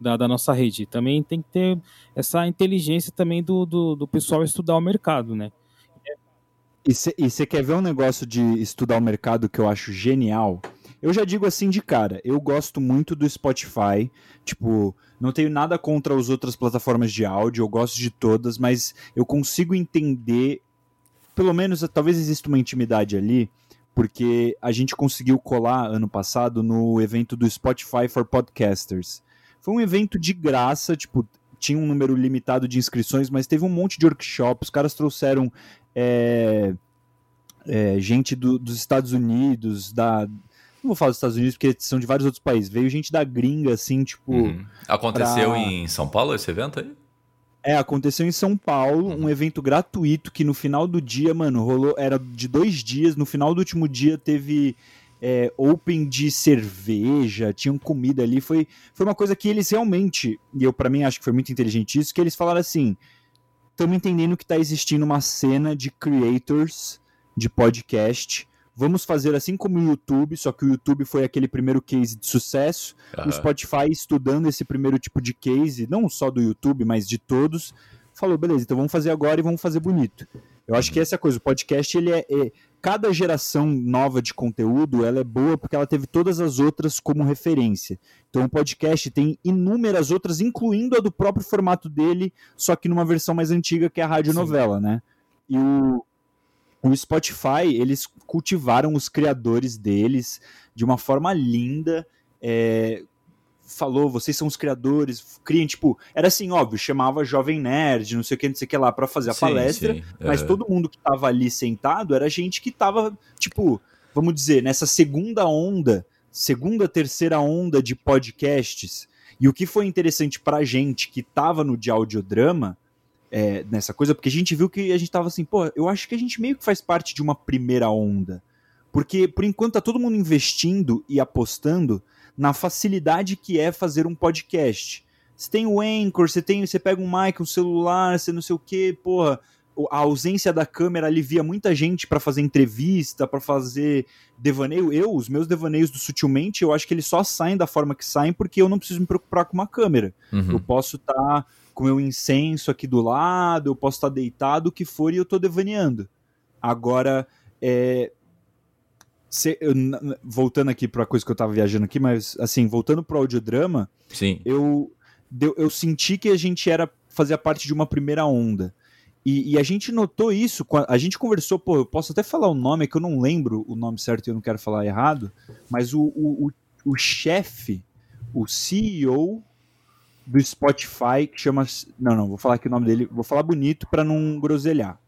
da, da, nossa rede. Também tem que ter essa inteligência também do, do, do pessoal estudar o mercado, né? E você quer ver um negócio de estudar o mercado que eu acho genial? Eu já digo assim de cara, eu gosto muito do Spotify, tipo, não tenho nada contra as outras plataformas de áudio, eu gosto de todas, mas eu consigo entender, pelo menos talvez exista uma intimidade ali, porque a gente conseguiu colar ano passado no evento do Spotify for Podcasters. Foi um evento de graça, tipo, tinha um número limitado de inscrições, mas teve um monte de workshops. Os caras trouxeram é, é, gente do, dos Estados Unidos, da. Não vou falar dos Estados Unidos porque são de vários outros países. Veio gente da gringa, assim, tipo. Uhum. Aconteceu pra... em São Paulo esse evento aí? É, aconteceu em São Paulo, uhum. um evento gratuito que no final do dia, mano, rolou. Era de dois dias. No final do último dia teve é, open de cerveja, tinham comida ali. Foi, foi uma coisa que eles realmente, e eu para mim acho que foi muito inteligente isso, que eles falaram assim: estamos entendendo que está existindo uma cena de creators de podcast. Vamos fazer assim como o YouTube, só que o YouTube foi aquele primeiro case de sucesso. Uhum. O Spotify estudando esse primeiro tipo de case, não só do YouTube, mas de todos, falou: beleza, então vamos fazer agora e vamos fazer bonito. Eu acho que essa é a coisa. O podcast, ele é, é, Cada geração nova de conteúdo, ela é boa porque ela teve todas as outras como referência. Então o podcast tem inúmeras outras, incluindo a do próprio formato dele, só que numa versão mais antiga, que é a radionovela, né? E o, o Spotify, eles cultivaram os criadores deles de uma forma linda, é, falou, vocês são os criadores, criem, tipo, era assim, óbvio, chamava Jovem Nerd, não sei o que, não sei o que lá, para fazer a sim, palestra, sim. mas é. todo mundo que tava ali sentado era gente que tava, tipo, vamos dizer, nessa segunda onda, segunda, terceira onda de podcasts, e o que foi interessante pra gente que tava no de audiodrama, é, nessa coisa, porque a gente viu que a gente tava assim, pô, eu acho que a gente meio que faz parte de uma primeira onda, porque por enquanto tá todo mundo investindo e apostando na facilidade que é fazer um podcast. Você tem o Anchor, você tem, você pega um mic, um celular, você não sei o que, porra, a ausência da câmera alivia muita gente para fazer entrevista, para fazer devaneio. Eu, os meus devaneios do Sutilmente, eu acho que eles só saem da forma que saem porque eu não preciso me preocupar com uma câmera. Uhum. Eu posso estar tá com meu incenso aqui do lado, eu posso estar tá deitado, o que for, e eu tô devaneando. Agora, é, se, eu, voltando aqui para a coisa que eu estava viajando aqui, mas assim, voltando pro audiodrama, Sim. Eu, eu, eu senti que a gente era fazia parte de uma primeira onda. E, e, a gente notou isso, a gente conversou, pô, eu posso até falar o nome, é que eu não lembro o nome certo e eu não quero falar errado, mas o, o, o, o chefe, o CEO do Spotify, que chama. Não, não, vou falar aqui o nome dele, vou falar bonito para não groselhar.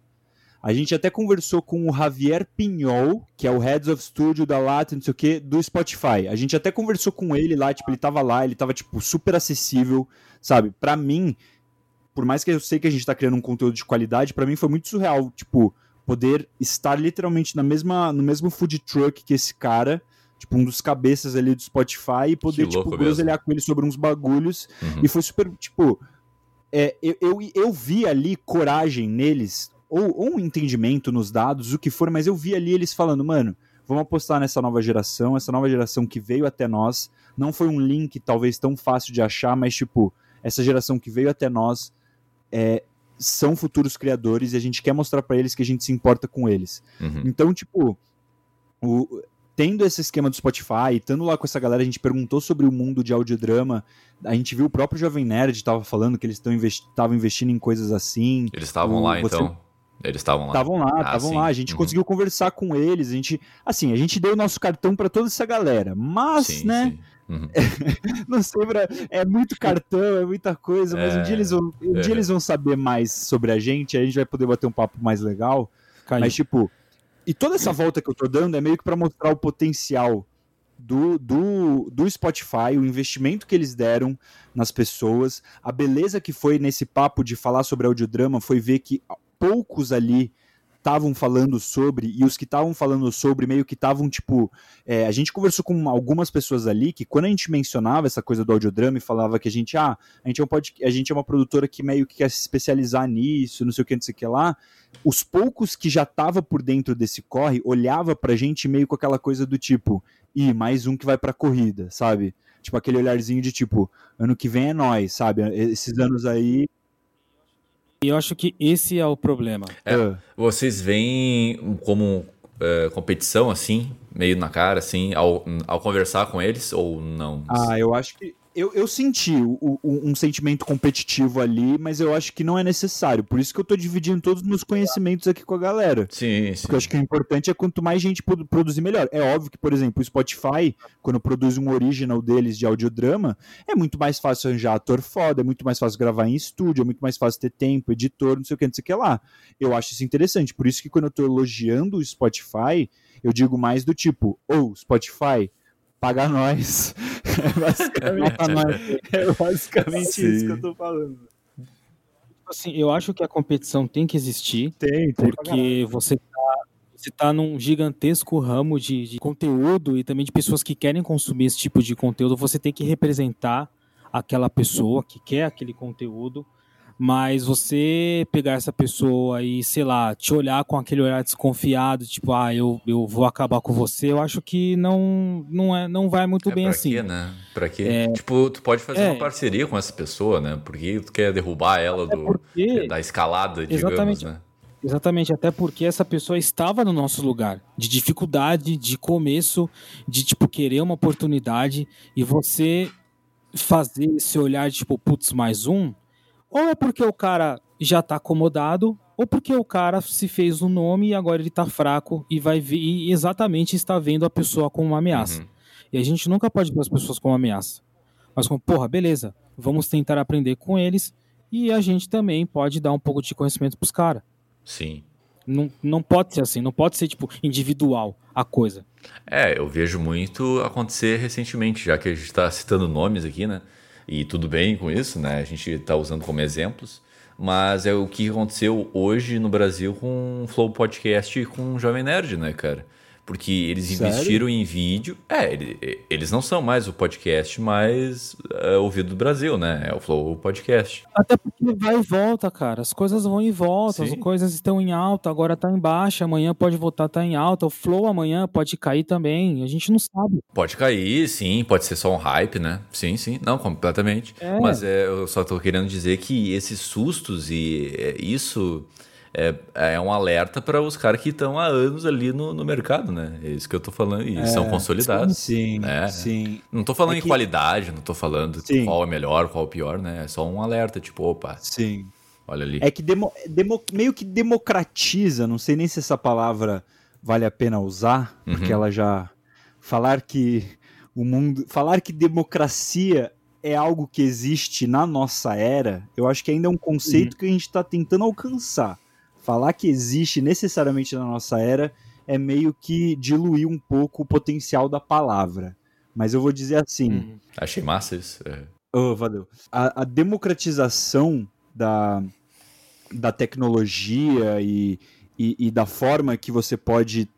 A gente até conversou com o Javier Pinhol, que é o Heads of Studio da Lata, não sei o que, do Spotify. A gente até conversou com ele lá, tipo, ele tava lá, ele tava, tipo, super acessível, sabe? Para mim, por mais que eu sei que a gente tá criando um conteúdo de qualidade, para mim foi muito surreal, tipo, poder estar literalmente na mesma, no mesmo food truck que esse cara, tipo, um dos cabeças ali do Spotify, e poder, tipo, groselhar com ele sobre uns bagulhos. Uhum. E foi super, tipo. É, eu, eu, eu vi ali coragem neles ou, ou um entendimento nos dados, o que for, mas eu vi ali eles falando, mano, vamos apostar nessa nova geração, essa nova geração que veio até nós. Não foi um link talvez tão fácil de achar, mas tipo, essa geração que veio até nós é, são futuros criadores e a gente quer mostrar para eles que a gente se importa com eles. Uhum. Então, tipo, o, tendo esse esquema do Spotify, estando lá com essa galera, a gente perguntou sobre o mundo de audiodrama, a gente viu o próprio Jovem Nerd estava falando que eles estavam investi investindo em coisas assim. Eles estavam lá, você... então? Eles estavam lá. Estavam lá, estavam ah, lá. A gente uhum. conseguiu conversar com eles. A gente, assim, a gente deu o nosso cartão para toda essa galera. Mas, sim, né? Sim. Uhum. não sei, é muito cartão, é muita coisa, mas é, um dia, eles vão, um é. dia eles vão saber mais sobre a gente, aí a gente vai poder bater um papo mais legal. Caiu. Mas, tipo, e toda essa volta que eu tô dando é meio que para mostrar o potencial do, do, do Spotify, o investimento que eles deram nas pessoas, a beleza que foi nesse papo de falar sobre audiodrama foi ver que poucos ali estavam falando sobre, e os que estavam falando sobre meio que estavam tipo. É, a gente conversou com algumas pessoas ali que, quando a gente mencionava essa coisa do audiodrama e falava que a gente, ah, a gente, é um pod, a gente é uma produtora que meio que quer se especializar nisso, não sei o que, não sei o que lá, os poucos que já tava por dentro desse corre olhava pra gente meio com aquela coisa do tipo, e mais um que vai pra corrida, sabe? Tipo aquele olharzinho de tipo, ano que vem é nós, sabe? Esses anos aí e eu acho que esse é o problema. É, é. vocês veem como é, competição, assim, meio na cara, assim, ao, ao conversar com eles, ou não? Ah, eu acho que eu, eu senti o, o, um sentimento competitivo ali, mas eu acho que não é necessário. Por isso que eu tô dividindo todos os meus conhecimentos aqui com a galera. Sim, sim. Porque eu acho que o importante é quanto mais gente produzir, melhor. É óbvio que, por exemplo, o Spotify, quando produz um original deles de audiodrama, é muito mais fácil arranjar ator foda, é muito mais fácil gravar em estúdio, é muito mais fácil ter tempo, editor, não sei o que, não sei o que lá. Eu acho isso interessante. Por isso que quando eu tô elogiando o Spotify, eu digo mais do tipo, ou oh, Spotify, paga nós. É basicamente, é basicamente isso que eu tô falando. Tipo assim, eu acho que a competição tem que existir. Tem, tem Porque você tá, você tá num gigantesco ramo de, de conteúdo e também de pessoas que querem consumir esse tipo de conteúdo. Você tem que representar aquela pessoa que quer aquele conteúdo mas você pegar essa pessoa e, sei lá, te olhar com aquele olhar desconfiado, tipo, ah, eu, eu vou acabar com você, eu acho que não não, é, não vai muito é bem pra assim. Quê, né? Pra quê? É... Tipo, tu pode fazer é... uma parceria com essa pessoa, né? Porque tu quer derrubar ela do, porque... da escalada, Exatamente. digamos, né? Exatamente, até porque essa pessoa estava no nosso lugar, de dificuldade, de começo, de tipo querer uma oportunidade e você fazer esse olhar tipo, putz, mais um, ou é porque o cara já tá acomodado, ou porque o cara se fez um nome e agora ele tá fraco e vai ver, e exatamente está vendo a pessoa como uma ameaça. Uhum. E a gente nunca pode ver as pessoas como ameaça. Mas como, porra, beleza, vamos tentar aprender com eles e a gente também pode dar um pouco de conhecimento pros caras. Sim. Não, não pode ser assim, não pode ser, tipo, individual a coisa. É, eu vejo muito acontecer recentemente, já que a gente está citando nomes aqui, né? E tudo bem com isso, né? A gente está usando como exemplos. Mas é o que aconteceu hoje no Brasil com o Flow Podcast e com o Jovem Nerd, né, cara? Porque eles Sério? investiram em vídeo. É, eles não são mais o podcast mais é, ouvido do Brasil, né? É o Flow Podcast. Até porque vai e volta, cara. As coisas vão e voltam. Sim. As coisas estão em alta, agora tá em baixa, amanhã pode voltar tá em alta. O Flow amanhã pode cair também. A gente não sabe. Pode cair, sim. Pode ser só um hype, né? Sim, sim. Não, completamente. É. Mas é, eu só tô querendo dizer que esses sustos e é, isso é, é um alerta para os caras que estão há anos ali no, no mercado, né? É isso que eu tô falando. E é, são consolidados. Sim, né? sim. Não tô falando é em qualidade, não tô falando sim. qual é melhor, qual é pior, né? É só um alerta, tipo, opa. Sim. Olha ali. É que demo, demo, meio que democratiza, não sei nem se essa palavra vale a pena usar, porque uhum. ela já. Falar que o mundo. Falar que democracia é algo que existe na nossa era, eu acho que ainda é um conceito uhum. que a gente está tentando alcançar falar que existe necessariamente na nossa era é meio que diluir um pouco o potencial da palavra. Mas eu vou dizer assim. Uhum. Achei massa isso. É. Oh, valeu. A, a, democratização da, da tecnologia e, e, e, da forma que você pode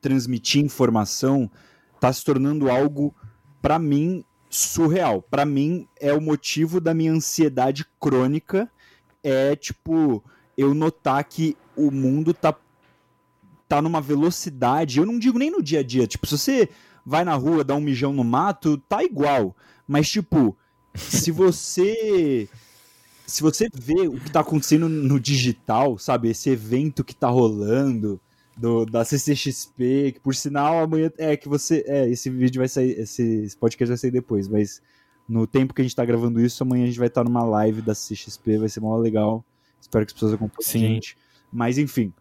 transmitir informação está se tornando algo, para mim, surreal. Para mim, é o motivo da minha ansiedade crônica. É tipo eu notar que o mundo tá tá numa velocidade, eu não digo nem no dia a dia, tipo, se você vai na rua, dá um mijão no mato, tá igual. Mas tipo, se você se você vê o que tá acontecendo no digital, sabe, esse evento que tá rolando do, da CCXP, que por sinal amanhã é que você, é, esse vídeo vai sair, esse, esse podcast vai sair depois, mas no tempo que a gente tá gravando isso, amanhã a gente vai estar tá numa live da CCXP, vai ser mó legal. Espero que as pessoas acompanhem Sim. a gente. Mas, enfim,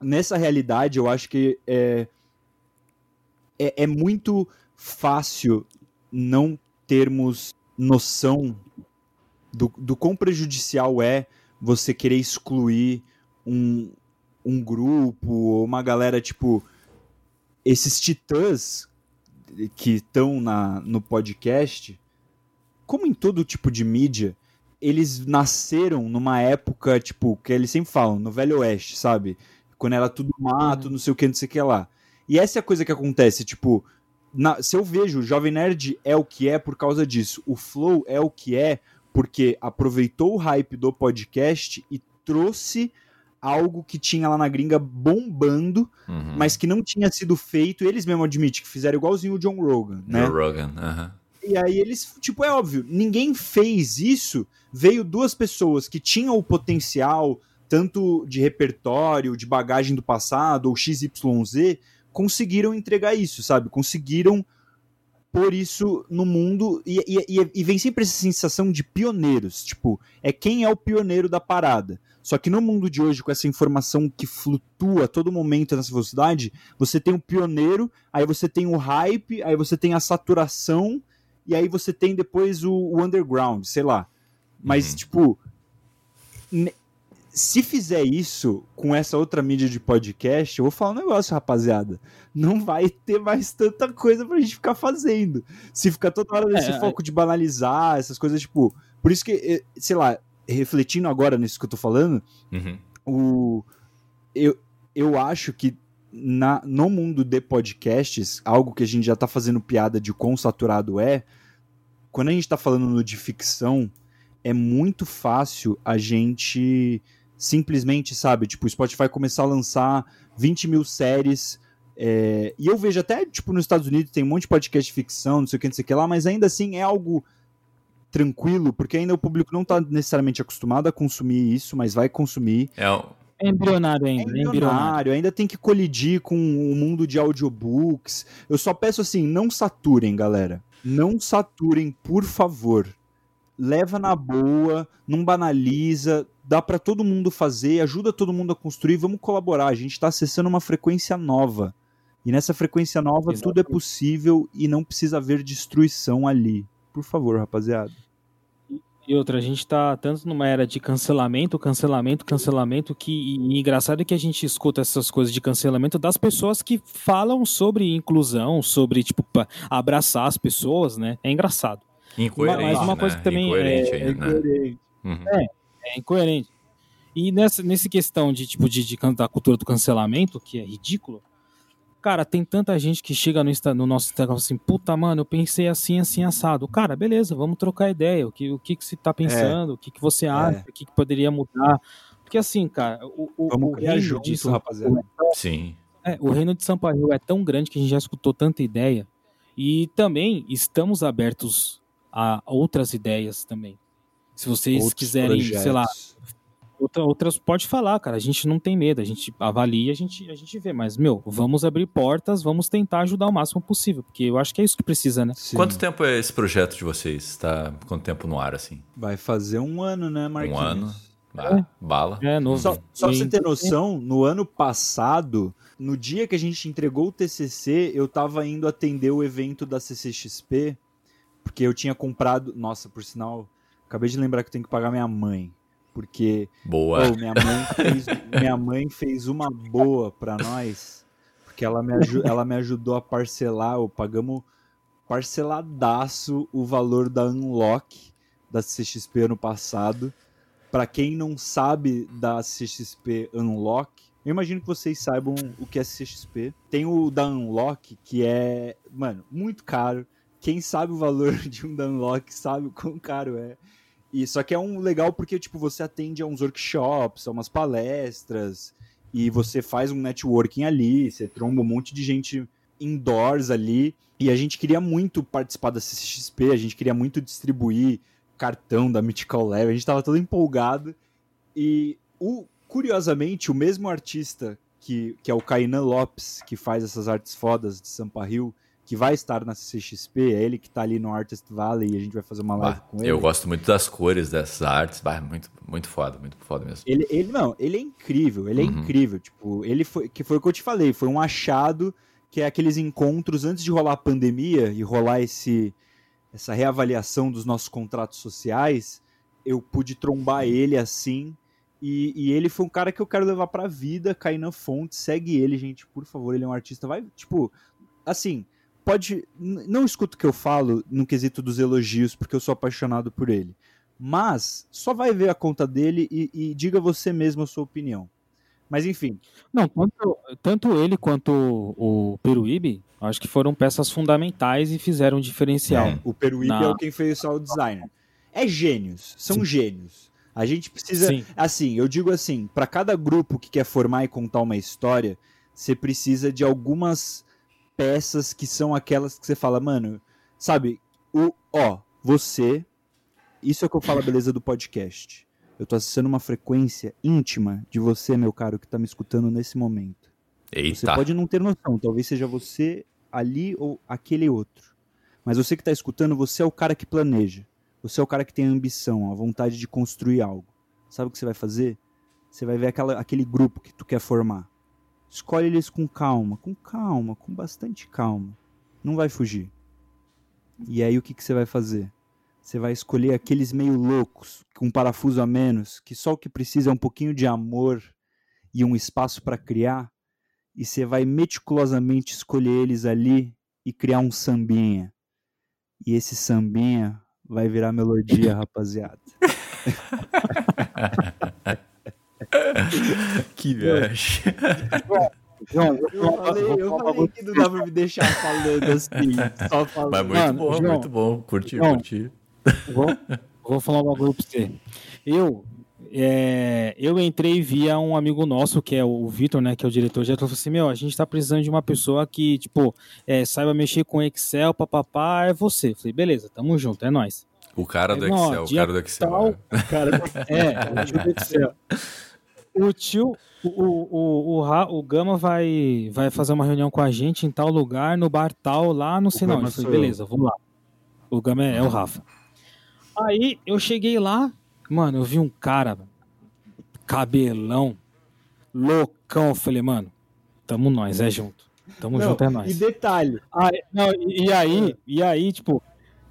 nessa realidade, eu acho que é, é, é muito fácil não termos noção do, do quão prejudicial é você querer excluir um, um grupo ou uma galera, tipo, esses titãs que estão no podcast, como em todo tipo de mídia, eles nasceram numa época, tipo, que eles sempre falam, no Velho Oeste, sabe? Quando era tudo mato, uhum. não sei o que, não sei o que lá. E essa é a coisa que acontece, tipo, na, se eu vejo o Jovem Nerd é o que é por causa disso, o Flow é o que é porque aproveitou o hype do podcast e trouxe algo que tinha lá na gringa bombando, uhum. mas que não tinha sido feito, eles mesmos admitem que fizeram igualzinho o John Rogan, né? John Rogan, aham. Uhum. E aí eles, tipo, é óbvio, ninguém fez isso. Veio duas pessoas que tinham o potencial, tanto de repertório, de bagagem do passado, ou XYZ, conseguiram entregar isso, sabe? Conseguiram pôr isso no mundo e, e, e, vem sempre essa sensação de pioneiros. Tipo, é quem é o pioneiro da parada. Só que no mundo de hoje, com essa informação que flutua a todo momento nessa velocidade, você tem o pioneiro, aí você tem o hype, aí você tem a saturação, e aí você tem depois o, o underground, sei lá. Mas, uhum. tipo, se fizer isso com essa outra mídia de podcast, eu vou falar um negócio, rapaziada. Não vai ter mais tanta coisa pra gente ficar fazendo. Se ficar toda hora nesse é, foco é... de banalizar, essas coisas, tipo. Por isso que, eh, sei lá, refletindo agora nisso que eu tô falando, uhum. o, eu, eu acho que na, no mundo de podcasts, algo que a gente já tá fazendo piada de quão saturado é, quando a gente tá falando de ficção, é muito fácil a gente simplesmente, sabe, tipo, o Spotify começar a lançar 20 mil séries. É, e eu vejo até, tipo, nos Estados Unidos tem um monte de podcast de ficção, não sei o que, não sei o que lá, mas ainda assim é algo tranquilo, porque ainda o público não está necessariamente acostumado a consumir isso, mas vai consumir. É, é embrionário ainda. É embrionário, ainda tem que colidir com o mundo de audiobooks. Eu só peço assim, não saturem, galera. Não saturem, por favor. Leva na boa, não banaliza, dá para todo mundo fazer, ajuda todo mundo a construir, vamos colaborar. A gente está acessando uma frequência nova. E nessa frequência nova Exatamente. tudo é possível e não precisa haver destruição ali. Por favor, rapaziada. E outra, a gente tá tanto numa era de cancelamento, cancelamento, cancelamento, que e, engraçado é que a gente escuta essas coisas de cancelamento das pessoas que falam sobre inclusão, sobre, tipo, abraçar as pessoas, né? É engraçado. Incoerente, Mas uma coisa né? que também incoerente é, ainda, é, né? uhum. é, é, incoerente. E nessa nesse questão de, tipo, de, de, da cultura do cancelamento, que é ridículo, Cara, tem tanta gente que chega no, no nosso Instagram assim, puta, mano, eu pensei assim, assim, assado. Cara, beleza, vamos trocar ideia. O que, o que, que você tá pensando? É. O que, que você acha? É. O que, que poderia mudar? Porque assim, cara, o, o, vamos o reino junto, de São rapaziada. Paulo, Sim. É, o reino de São Paulo é tão grande que a gente já escutou tanta ideia. E também estamos abertos a outras ideias também. Se vocês Outros quiserem, projetos. sei lá, Outra, outras pode falar, cara. A gente não tem medo, a gente avalia, a gente, a gente vê. Mas, meu, vamos abrir portas, vamos tentar ajudar o máximo possível, porque eu acho que é isso que precisa, né? Sim. Quanto tempo é esse projeto de vocês? Está quanto tempo no ar, assim? Vai fazer um ano, né, Marquinhos? Um ano. Ah, é. Bala. É, novo. Só, só pra você ter noção, no ano passado, no dia que a gente entregou o TCC, eu tava indo atender o evento da CCXP, porque eu tinha comprado. Nossa, por sinal, acabei de lembrar que eu tenho que pagar minha mãe. Porque boa. Oh, minha, mãe fez, minha mãe fez uma boa para nós, porque ela me, ela me ajudou a parcelar, ou pagamos parceladaço o valor da Unlock da CXP ano passado. Para quem não sabe da CXP Unlock, eu imagino que vocês saibam o que é CXP. Tem o da Unlock, que é, mano, muito caro. Quem sabe o valor de um da Unlock sabe o quão caro é. E só que é um legal porque tipo você atende a uns workshops, a umas palestras e você faz um networking ali, você tromba um monte de gente indoors ali. E a gente queria muito participar da CCXP, a gente queria muito distribuir cartão da Mythical Level, a gente tava todo empolgado. E o, curiosamente, o mesmo artista que, que é o Kainan Lopes, que faz essas artes fodas de Sampa Rio, que vai estar na CXP, é ele que está ali no Artist Valley e a gente vai fazer uma live bah, com ele. Eu gosto muito das cores dessas artes, bah, muito, muito foda, muito foda mesmo. Ele, ele não, ele é incrível, ele é uhum. incrível, tipo, ele foi, que foi o que eu te falei, foi um achado que é aqueles encontros antes de rolar a pandemia e rolar esse essa reavaliação dos nossos contratos sociais, eu pude trombar ele assim e, e, ele foi um cara que eu quero levar pra vida, Kainan Fonte, segue ele, gente, por favor, ele é um artista, vai, tipo, assim, pode. Não escuta o que eu falo no quesito dos elogios, porque eu sou apaixonado por ele. Mas só vai ver a conta dele e, e diga você mesmo a sua opinião. Mas enfim. Não, tanto, tanto ele quanto o, o Peruíbe, acho que foram peças fundamentais e fizeram um diferencial. É, o Peruíbe na... é o quem fez o designer. É gênios, são Sim. gênios. A gente precisa, Sim. assim, eu digo assim, para cada grupo que quer formar e contar uma história, você precisa de algumas peças que são aquelas que você fala, mano, sabe, o, ó, você, isso é o que eu falo a beleza do podcast. Eu tô acessando uma frequência íntima de você, meu caro, que tá me escutando nesse momento. Eita. Você pode não ter noção, talvez seja você ali ou aquele outro. Mas você que está escutando, você é o cara que planeja. Você é o cara que tem a ambição, a vontade de construir algo. Sabe o que você vai fazer? Você vai ver aquela, aquele grupo que tu quer formar. Escolhe eles com calma, com calma, com bastante calma. Não vai fugir. E aí o que, que você vai fazer? Você vai escolher aqueles meio loucos, com um parafuso a menos, que só o que precisa é um pouquinho de amor e um espaço para criar, e você vai meticulosamente escolher eles ali e criar um sambinha. E esse sambinha vai virar melodia, rapaziada. que viagem. João, eu falei, eu falei que não dá pra me deixar falando assim, só falando. Mas muito Mano, bom, João, muito bom. Curti, João, curti. Vou, vou falar um bagulho pra você. Eu, é, eu entrei via um amigo nosso, que é o Vitor, né, que é o diretor, já falou assim, meu, a gente tá precisando de uma pessoa que, tipo, é, saiba mexer com Excel, papapá, é você. falei, beleza, tamo junto, é nós. O cara do Excel, o cara do Excel. Tal, é. O cara do, é, o tio do Excel. O tio, o, o, o, o, Gama vai, vai fazer uma reunião com a gente em tal lugar, no bar tal, lá no sei não. Eu falei, beleza, vamos lá. O Gama é, é o Rafa. Aí eu cheguei lá, mano, eu vi um cara, cabelão, loucão. Eu falei, mano, tamo nós, é junto. Tamo não, junto, é nós. E detalhe. Aí, não, e, aí, e aí, tipo,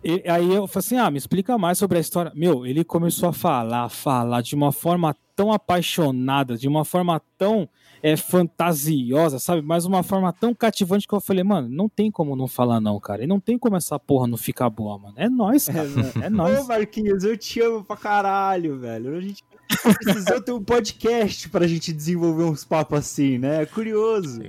e, aí eu falei assim: ah, me explica mais sobre a história. Meu, ele começou a falar, falar de uma forma tão apaixonada, de uma forma tão é, fantasiosa, sabe? Mas uma forma tão cativante que eu falei, mano, não tem como não falar não, cara. E não tem como essa porra não ficar boa, mano. É nós, cara. É, é nós. Ô, Marquinhos, eu te amo pra caralho, velho. A gente precisou ter um podcast pra gente desenvolver uns papos assim, né? É curioso.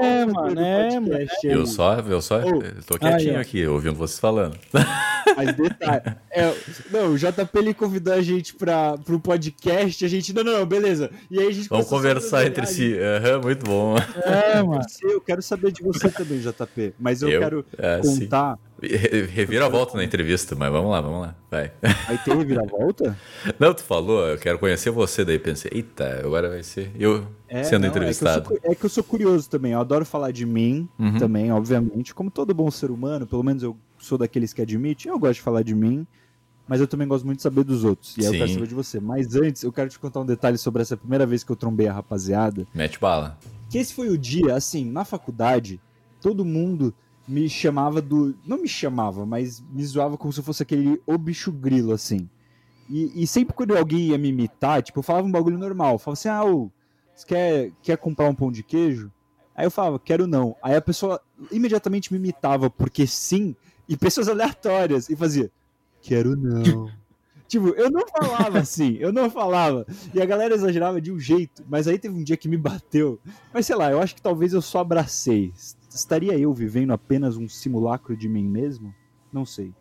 É, mano, é, mano. Eu só, eu só oh. tô quietinho ah, aqui, ouvindo vocês falando. Mas detalhe. É, não, o JP ele convidou a gente pra, pro podcast, a gente. Não, não, não, beleza. E aí a gente Vamos conversar entre si. Uhum, muito bom. É, mano. Eu quero saber de você também, JP. Mas eu, eu? quero é, contar. Sim Revira a volta na entrevista, mas vamos lá, vamos lá. Vai. Vai ter reviravolta? Não, tu falou, eu quero conhecer você, daí pensei, eita, agora vai ser eu é, sendo não, entrevistado. É que, sou, é que, eu sou curioso também, eu adoro falar de mim uhum. também, obviamente. Como todo bom ser humano, pelo menos eu sou daqueles que admite, eu gosto de falar de mim, mas eu também gosto muito de saber dos outros. E aí Sim. eu quero saber de você. Mas antes, eu quero te contar um detalhe sobre essa primeira vez que eu trombei a rapaziada. Mete bala. Que esse foi o dia, assim, na faculdade, todo mundo me chamava do. Não me chamava, mas me zoava como se eu fosse aquele o bicho grilo, assim. E, e, sempre quando alguém ia me imitar, tipo, eu falava um bagulho normal. Eu falava assim, ah, ô, você quer, quer comprar um pão de queijo? Aí eu falava, quero não. Aí a pessoa imediatamente me imitava, porque sim, e pessoas aleatórias, e fazia, quero não. tipo, eu não falava assim, eu não falava. E a galera exagerava de um jeito, mas aí teve um dia que me bateu. Mas sei lá, eu acho que talvez eu só abracei, estaria eu vivendo apenas um simulacro de mim mesmo? Não sei.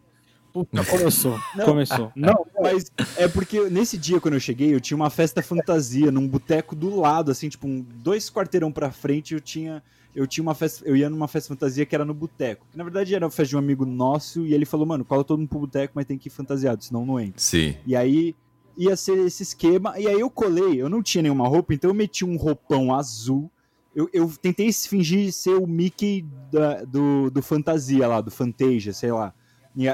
Puta, começou, não, começou. Não, mas é porque nesse dia quando eu cheguei, eu tinha uma festa fantasia num boteco do lado, assim, tipo, um, dois quarteirão pra frente, eu tinha eu tinha uma festa, eu ia numa festa fantasia que era no boteco. Que na verdade era uma festa de um amigo nosso e ele falou: "Mano, cola todo mundo pro boteco, mas tem que ir fantasiado, senão não entra". Sim. E aí ia ser esse esquema, e aí eu colei, eu não tinha nenhuma roupa, então eu meti um roupão azul eu, eu tentei fingir ser o Mickey da, do, do Fantasia lá, do Fantasia, sei lá.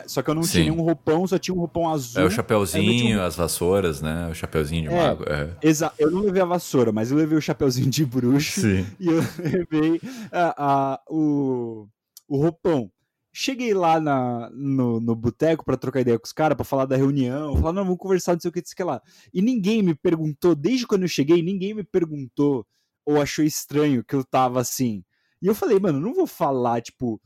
Só que eu não Sim. tinha nenhum roupão, só tinha um roupão azul. É o chapeuzinho, um... as vassouras, né? O chapeuzinho de é, mago. É. Exato. Eu não levei a vassoura, mas eu levei o chapeuzinho de bruxo. Sim. E eu levei a, a, o, o roupão. Cheguei lá na, no, no boteco para trocar ideia com os caras, para falar da reunião, falar, não, vamos conversar, não sei o que, que lá. E ninguém me perguntou, desde quando eu cheguei, ninguém me perguntou ou achou estranho que eu tava assim. E eu falei, mano, não vou falar, tipo,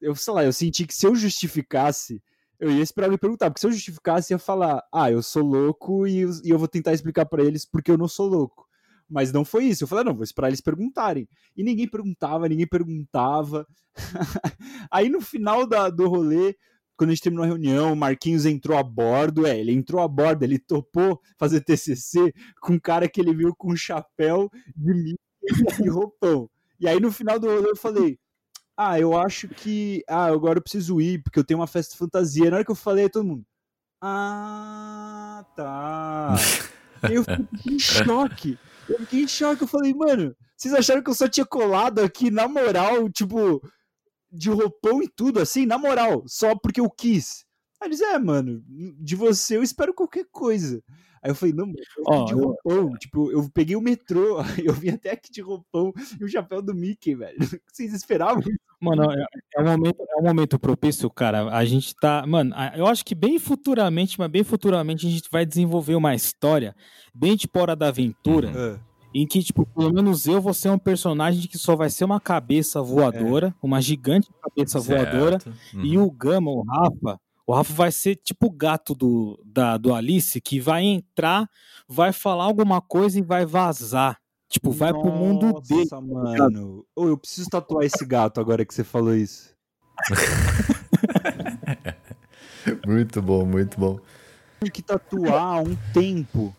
eu sei lá, eu senti que se eu justificasse, eu ia esperar me perguntar, porque se eu justificasse, ia falar, ah, eu sou louco e, e eu vou tentar explicar para eles porque eu não sou louco. Mas não foi isso. Eu falei, não, vou esperar eles perguntarem. E ninguém perguntava, ninguém perguntava. Aí no final da, do rolê, quando a gente terminou a reunião, o Marquinhos entrou a bordo, é, ele entrou a bordo, ele topou fazer TCC com um cara que ele viu com um chapéu de milho e roupão. E aí no final do rolê eu falei, ah, eu acho que, ah, agora eu preciso ir, porque eu tenho uma festa de fantasia. Na hora que eu falei, todo mundo, ah, tá. eu fiquei em choque. Eu fiquei em choque, eu falei, mano, vocês acharam que eu só tinha colado aqui, na moral, tipo, de roupão e tudo, assim, na moral, só porque eu quis. Aí eles, é, mano, de você eu espero qualquer coisa. Aí eu falei, não, eu de roupão. Eu... Tipo, eu peguei o metrô, eu vim até aqui de roupão e o chapéu do Mickey, velho. Vocês esperavam? Mano, é, é, um momento, é um momento propício, cara. A gente tá. Mano, eu acho que bem futuramente, mas bem futuramente, a gente vai desenvolver uma história bem de Hora da Aventura. Uhum. Em que, tipo, pelo menos eu vou ser um personagem que só vai ser uma cabeça voadora, é. uma gigante cabeça certo. voadora, uhum. e o Gama, o Rafa, o Rafa vai ser tipo o gato do, da, do Alice, que vai entrar, vai falar alguma coisa e vai vazar. Tipo, vai Nossa, pro mundo dele. Nossa, mano. Oh, eu preciso tatuar esse gato agora que você falou isso. muito bom, muito bom. Tem que tatuar um tempo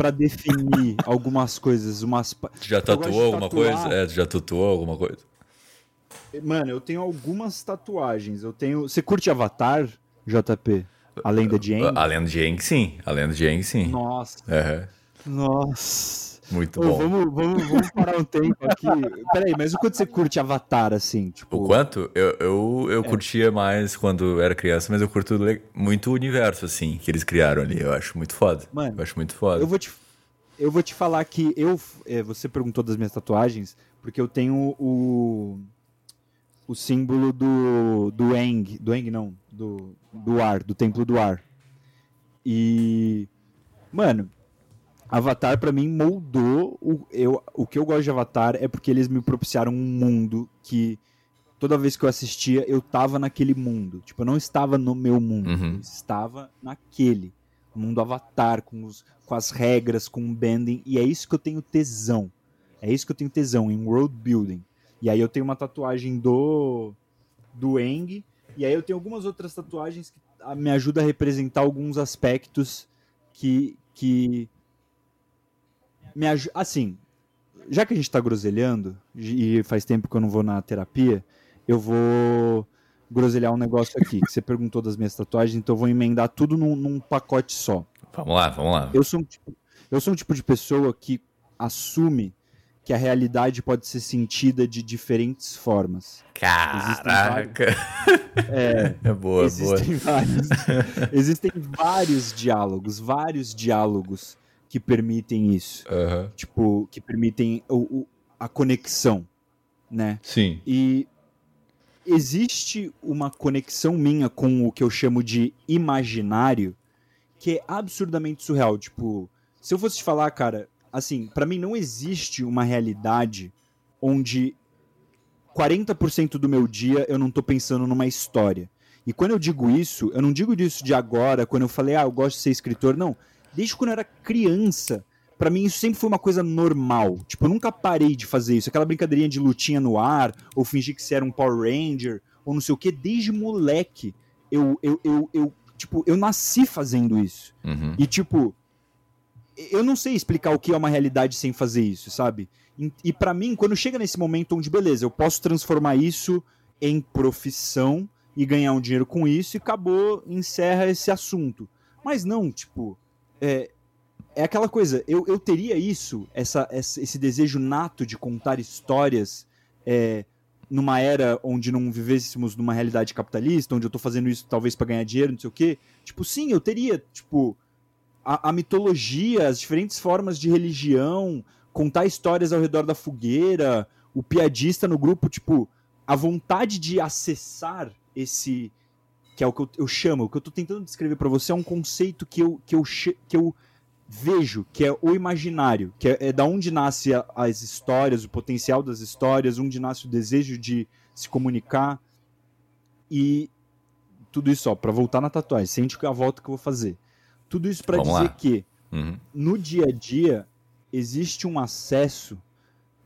para definir algumas coisas, umas Já tatuou alguma coisa? É, já tatuou alguma coisa? Mano, eu tenho algumas tatuagens. Eu tenho. Você curte Avatar, JP? A lenda de Aang? A lenda de Aang, sim. A lenda de Aang, sim. Nossa. Uhum. Nossa. Muito bom. vamos, vamos, vamos parar um tempo aqui. Peraí, mas o quanto você curte Avatar, assim? Tipo... O quanto? Eu, eu, eu é. curtia mais quando era criança, mas eu curto muito o universo, assim, que eles criaram ali. Eu acho muito foda. Mano, eu acho muito foda. Eu vou te, eu vou te falar que eu. É, você perguntou das minhas tatuagens, porque eu tenho o o símbolo do, do Eng, do Eng não, do, do ar, do Templo do Ar. E, mano, Avatar para mim moldou o, eu, o que eu gosto de Avatar é porque eles me propiciaram um mundo que toda vez que eu assistia eu tava naquele mundo. Tipo, eu não estava no meu mundo, uhum. eu estava naquele mundo Avatar com, os, com as regras, com o bending e é isso que eu tenho tesão. É isso que eu tenho tesão em world building. E aí eu tenho uma tatuagem do do Eng, e aí eu tenho algumas outras tatuagens que me ajudam a representar alguns aspectos que que me ajudam, assim, já que a gente está groselhando e faz tempo que eu não vou na terapia, eu vou groselhar um negócio aqui. Você perguntou das minhas tatuagens, então eu vou emendar tudo num, num pacote só. Vamos lá, vamos lá. Eu sou um tipo, eu sou um tipo de pessoa que assume que a realidade pode ser sentida de diferentes formas. Caraca! É, é boa, existem boa. Vários, existem vários diálogos, vários diálogos que permitem isso. Uhum. Tipo, que permitem o, o, a conexão, né? Sim. E existe uma conexão minha com o que eu chamo de imaginário que é absurdamente surreal. Tipo, se eu fosse te falar, cara, assim, para mim não existe uma realidade onde 40% do meu dia eu não tô pensando numa história. E quando eu digo isso, eu não digo disso de agora, quando eu falei, ah, eu gosto de ser escritor, não. Desde quando eu era criança, para mim isso sempre foi uma coisa normal. Tipo, eu nunca parei de fazer isso. Aquela brincadeirinha de lutinha no ar, ou fingir que você era um Power Ranger, ou não sei o que, desde moleque. Eu, eu, eu, eu tipo, eu nasci fazendo isso. Uhum. E, tipo, eu não sei explicar o que é uma realidade sem fazer isso, sabe? E, e para mim, quando chega nesse momento onde, beleza, eu posso transformar isso em profissão e ganhar um dinheiro com isso e acabou, encerra esse assunto. Mas não, tipo, é, é aquela coisa, eu, eu teria isso, essa, esse desejo nato de contar histórias é, numa era onde não vivêssemos numa realidade capitalista, onde eu tô fazendo isso talvez para ganhar dinheiro, não sei o quê. Tipo, sim, eu teria, tipo, a, a, mitologia, as diferentes formas de religião, contar histórias ao redor da fogueira, o piadista no grupo, tipo, a vontade de acessar esse que é o que eu, eu chamo, o que eu estou tentando descrever para você é um conceito que eu, que eu, que eu vejo, que é o imaginário, que é, é da onde nasce a, as histórias, o potencial das histórias, onde nasce o desejo de se comunicar e tudo isso, ó, para voltar na tatuagem, sente que a volta que eu vou fazer. Tudo isso para dizer lá. que uhum. no dia a dia existe um acesso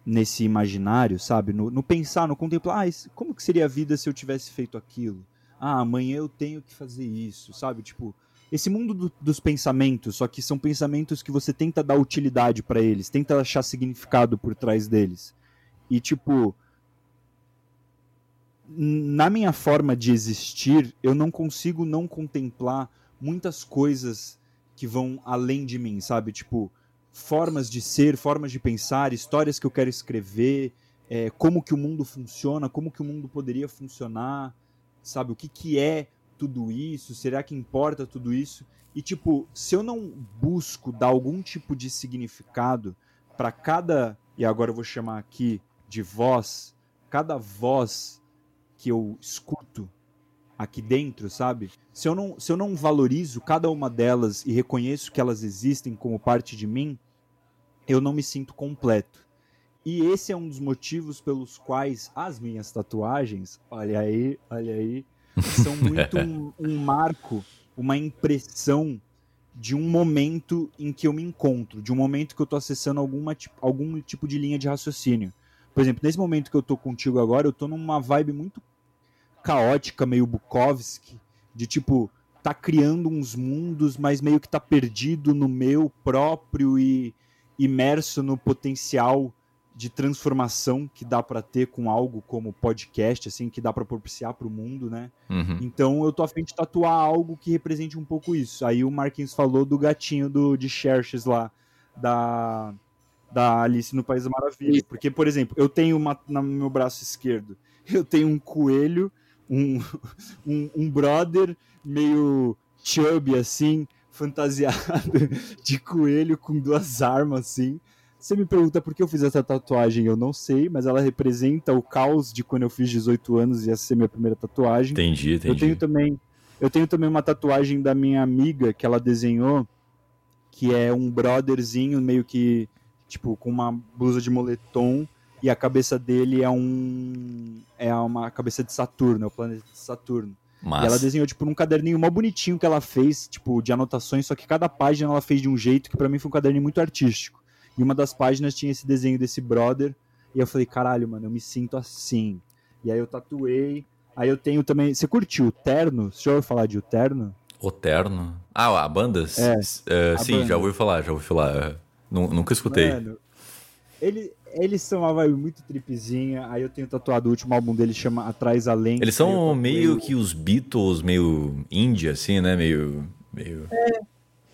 nesse imaginário, sabe? No, no, pensar, no contemplar, ah, como que seria a vida se eu tivesse feito aquilo? Ah, amanhã eu tenho que fazer isso, sabe? Tipo, esse mundo do, dos pensamentos, só que são pensamentos que você tenta dar utilidade para eles, tenta achar significado por trás deles. E tipo, na minha forma de existir, eu não consigo não contemplar muitas coisas que vão além de mim, sabe? Tipo, formas de ser, formas de pensar, histórias que eu quero escrever, é, como que o mundo funciona, como que o mundo poderia funcionar, sabe? O que, que é tudo isso? Será que importa tudo isso? E, tipo, se eu não busco dar algum tipo de significado para cada, e agora eu vou chamar aqui de voz, cada voz que eu escuto aqui dentro, sabe? Se eu não, se eu não valorizo cada uma delas e reconheço que elas existem como parte de mim, eu não me sinto completo. E esse é um dos motivos pelos quais as minhas tatuagens, olha aí, olha aí, são muito um, um marco, uma impressão de um momento em que eu me encontro, de um momento que eu estou acessando alguma, algum tipo de linha de raciocínio. Por exemplo, nesse momento que eu estou contigo agora, eu estou numa vibe muito caótica, meio Bukowski, de tipo, tá criando uns mundos, mas meio que tá perdido no meu próprio e imerso no potencial de transformação que dá para ter com algo como podcast, assim, que dá para propiciar para o mundo, né? Uhum. Então eu tô a fim de tatuar algo que represente um pouco isso. Aí o Marquinhos falou do gatinho do de Xerxes lá da da Alice no País da Maravilha, porque por exemplo, eu tenho uma no meu braço esquerdo, eu tenho um coelho, um um, um brother meio chubby assim, fantasiado de coelho com duas armas assim. Você me pergunta por que eu fiz essa tatuagem, eu não sei, mas ela representa o caos de quando eu fiz 18 anos e essa ser minha primeira tatuagem. Entendi, entendi. Eu tenho também, eu tenho também uma tatuagem da minha amiga que ela desenhou, que é um brotherzinho meio que tipo com uma blusa de moletom e a cabeça dele é um é uma cabeça de Saturno, é o planeta de Saturno. Mas... E ela desenhou, tipo, num caderninho mó bonitinho que ela fez, tipo, de anotações, só que cada página ela fez de um jeito que para mim foi um caderninho muito artístico. E uma das páginas tinha esse desenho desse brother. E eu falei, caralho, mano, eu me sinto assim. E aí eu tatuei. Aí eu tenho também. Você curtiu o Terno? Você já ouviu falar de O Terno? O Terno? Ah, a banda? É, uh, a sim, banda. já ouvi falar, já ouvi falar. Nunca escutei. Mano, ele, eles são uma vibe muito tripezinha. Aí eu tenho tatuado o último álbum dele, chama Atrás Além. Eles são meio que os Beatles, meio índia, assim, né? Meio. meio... É,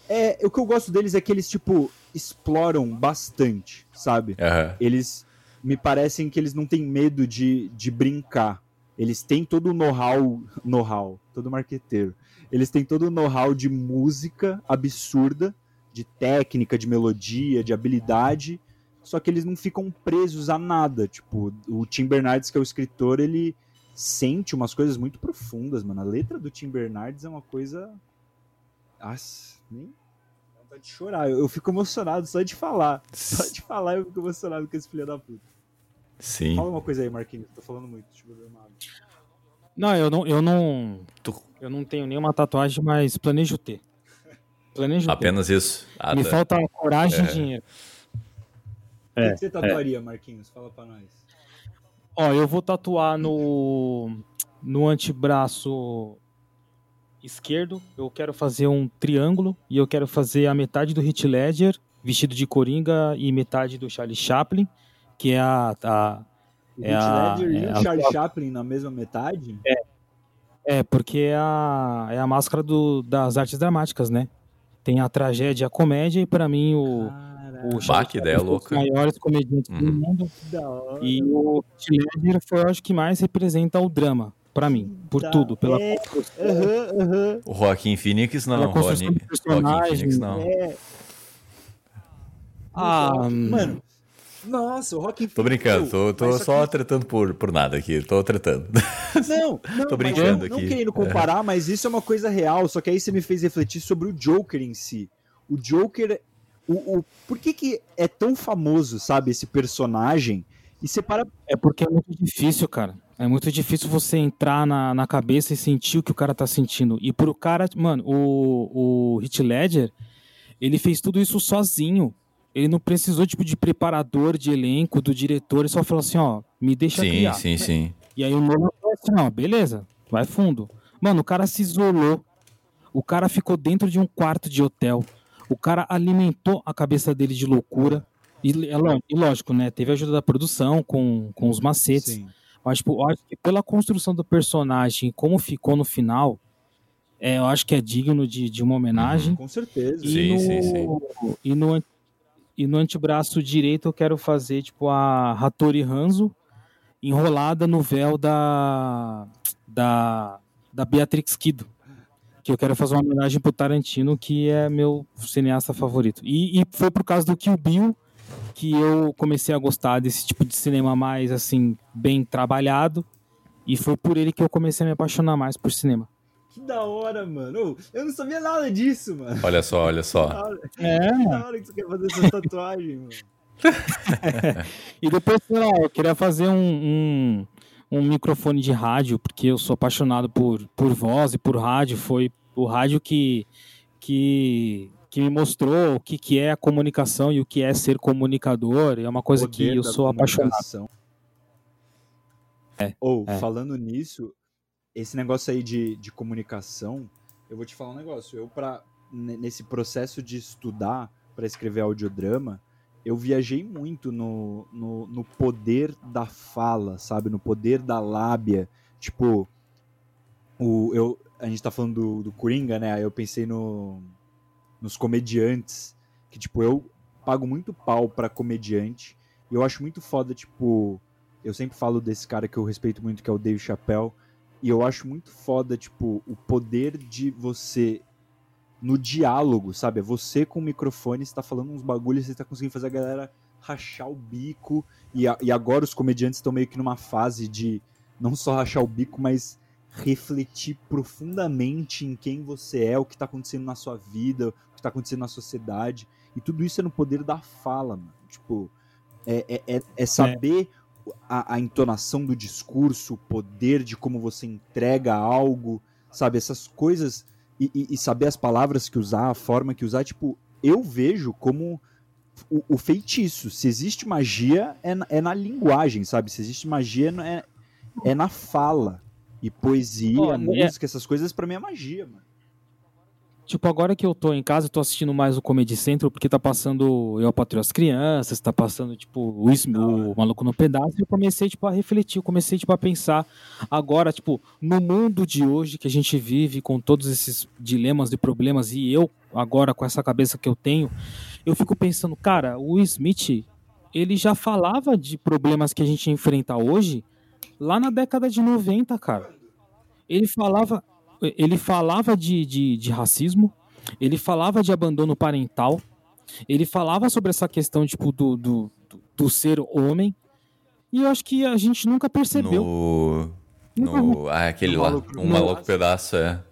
é, o que eu gosto deles é que eles, tipo, exploram bastante, sabe? Uhum. Eles me parecem que eles não têm medo de, de brincar. Eles têm todo o know-how, know-how, todo marqueteiro. Eles têm todo o know-how de música absurda, de técnica, de melodia, de habilidade, só que eles não ficam presos a nada. Tipo, o Tim Bernardes, que é o escritor, ele sente umas coisas muito profundas, mano. A letra do Tim Bernardes é uma coisa. Nossa, nem vontade de chorar. Eu, eu, fico emocionado só de falar. Só de falar eu fico emocionado com esse filho da puta. Sim. Fala uma coisa aí, Marquinhos. Tô falando muito. Deixa eu ver Não, eu não, eu não. Eu não tenho nenhuma tatuagem, mas planejo ter. Planejo Apenas ter. isso. Ah, Me falta coragem é. e dinheiro. O é, que você tatuaria, é. Marquinhos? Fala pra nós. Ó, eu vou tatuar no, no antebraço esquerdo, eu quero fazer um triângulo e eu quero fazer a metade do Heath Ledger vestido de Coringa e metade do Charlie Chaplin, que é a... a o é a, Ledger é e o Charlie a... Chaplin na mesma metade? É, é porque é a, é a máscara do, das artes dramáticas, né? Tem a tragédia e a comédia, e para mim o, o Charlie Chaplin ideia louca. os maiores comediantes uhum. do mundo. E o Heath Ledger foi, eu acho, que mais representa o drama para mim, por tá. tudo, pela é, uhum, uhum. O Joaquim Phoenix não, Joaquim, Phoenix não. É... Ah, mano. Nossa, o Rock Tô brincando, tô, tô só aqui... tretando por, por nada aqui, tô tretando. Não, não tô brincando não, aqui. Não querendo comparar, é. mas isso é uma coisa real, só que aí você me fez refletir sobre o Joker em si. O Joker, o, o, por que que é tão famoso, sabe, esse personagem? E você para... É porque é muito difícil, cara. É muito difícil você entrar na, na cabeça e sentir o que o cara tá sentindo. E pro cara, mano, o, o Hit Ledger, ele fez tudo isso sozinho. Ele não precisou, tipo, de preparador, de elenco, do diretor. Ele só falou assim, ó, me deixa sim, criar. Sim, sim, sim. E aí o Nolan falou assim, ó, beleza, vai fundo. Mano, o cara se isolou. O cara ficou dentro de um quarto de hotel. O cara alimentou a cabeça dele de loucura. E, é e lógico, né? Teve a ajuda da produção com, com os macetes. Sim. Mas, tipo, eu acho que pela construção do personagem como ficou no final, é, eu acho que é digno de, de uma homenagem. Uhum, com certeza. E sim, no, sim, sim. E no, e no antebraço direito eu quero fazer, tipo, a Hattori Hanzo, enrolada no véu da da, da Beatrix Kido. Que eu quero fazer uma homenagem pro Tarantino, que é meu cineasta favorito. E, e foi por causa do Kill Bill que eu comecei a gostar desse tipo de cinema mais, assim, bem trabalhado. E foi por ele que eu comecei a me apaixonar mais por cinema. Que da hora, mano. Eu não sabia nada disso, mano. Olha só, olha só. É. Que da hora que você quer fazer essa tatuagem, mano. e depois, sei lá, eu queria fazer um, um, um, microfone de rádio, porque eu sou apaixonado por, por voz e por rádio. Foi o rádio que, que, que me mostrou o que, que é a comunicação e o que é ser comunicador. É uma coisa que eu sou apaixonado. É, Ou, é. falando nisso, esse negócio aí de, de comunicação, eu vou te falar um negócio. Eu, pra, nesse processo de estudar para escrever audiodrama, eu viajei muito no, no, no, poder da fala, sabe? No poder da lábia. Tipo, o, eu, a gente tá falando do, do Coringa, né? Aí eu pensei no, nos comediantes. Que, tipo, eu pago muito pau pra comediante. E eu acho muito foda, tipo. Eu sempre falo desse cara que eu respeito muito, que é o Dave Chappelle. E eu acho muito foda, tipo, o poder de você no diálogo, sabe? É você com o microfone, está falando uns bagulhos, você está conseguindo fazer a galera rachar o bico. E, a, e agora os comediantes estão meio que numa fase de não só rachar o bico, mas refletir profundamente em quem você é, o que está acontecendo na sua vida, o que está acontecendo na sociedade. E tudo isso é no poder da fala, mano. Tipo, é, é, é, é saber a, a entonação do discurso, o poder de como você entrega algo, sabe? Essas coisas e, e, e, saber as palavras que usar, a forma que usar, tipo, eu vejo como o, o feitiço. Se existe magia, é na, é na, linguagem, sabe? Se existe magia, é, é na fala. E poesia, oh, música, é... essas coisas, para mim é magia, mano. Tipo, agora que eu tô em casa, eu tô assistindo mais o Comedy Central, porque tá passando Eu Apatrio as Crianças, tá passando, tipo, o, o Maluco no Pedaço, e eu comecei, tipo, a refletir, eu comecei, tipo, a pensar agora, tipo, no mundo de hoje que a gente vive, com todos esses dilemas e problemas, e eu, agora, com essa cabeça que eu tenho, eu fico pensando, cara, o Smith, ele já falava de problemas que a gente enfrenta hoje, lá na década de 90, cara. Ele falava, ele falava de, de, de racismo, ele falava de abandono parental, ele falava sobre essa questão tipo, do, do, do ser homem, e eu acho que a gente nunca percebeu. No. no ah, aquele lá, um maluco pedaço, é.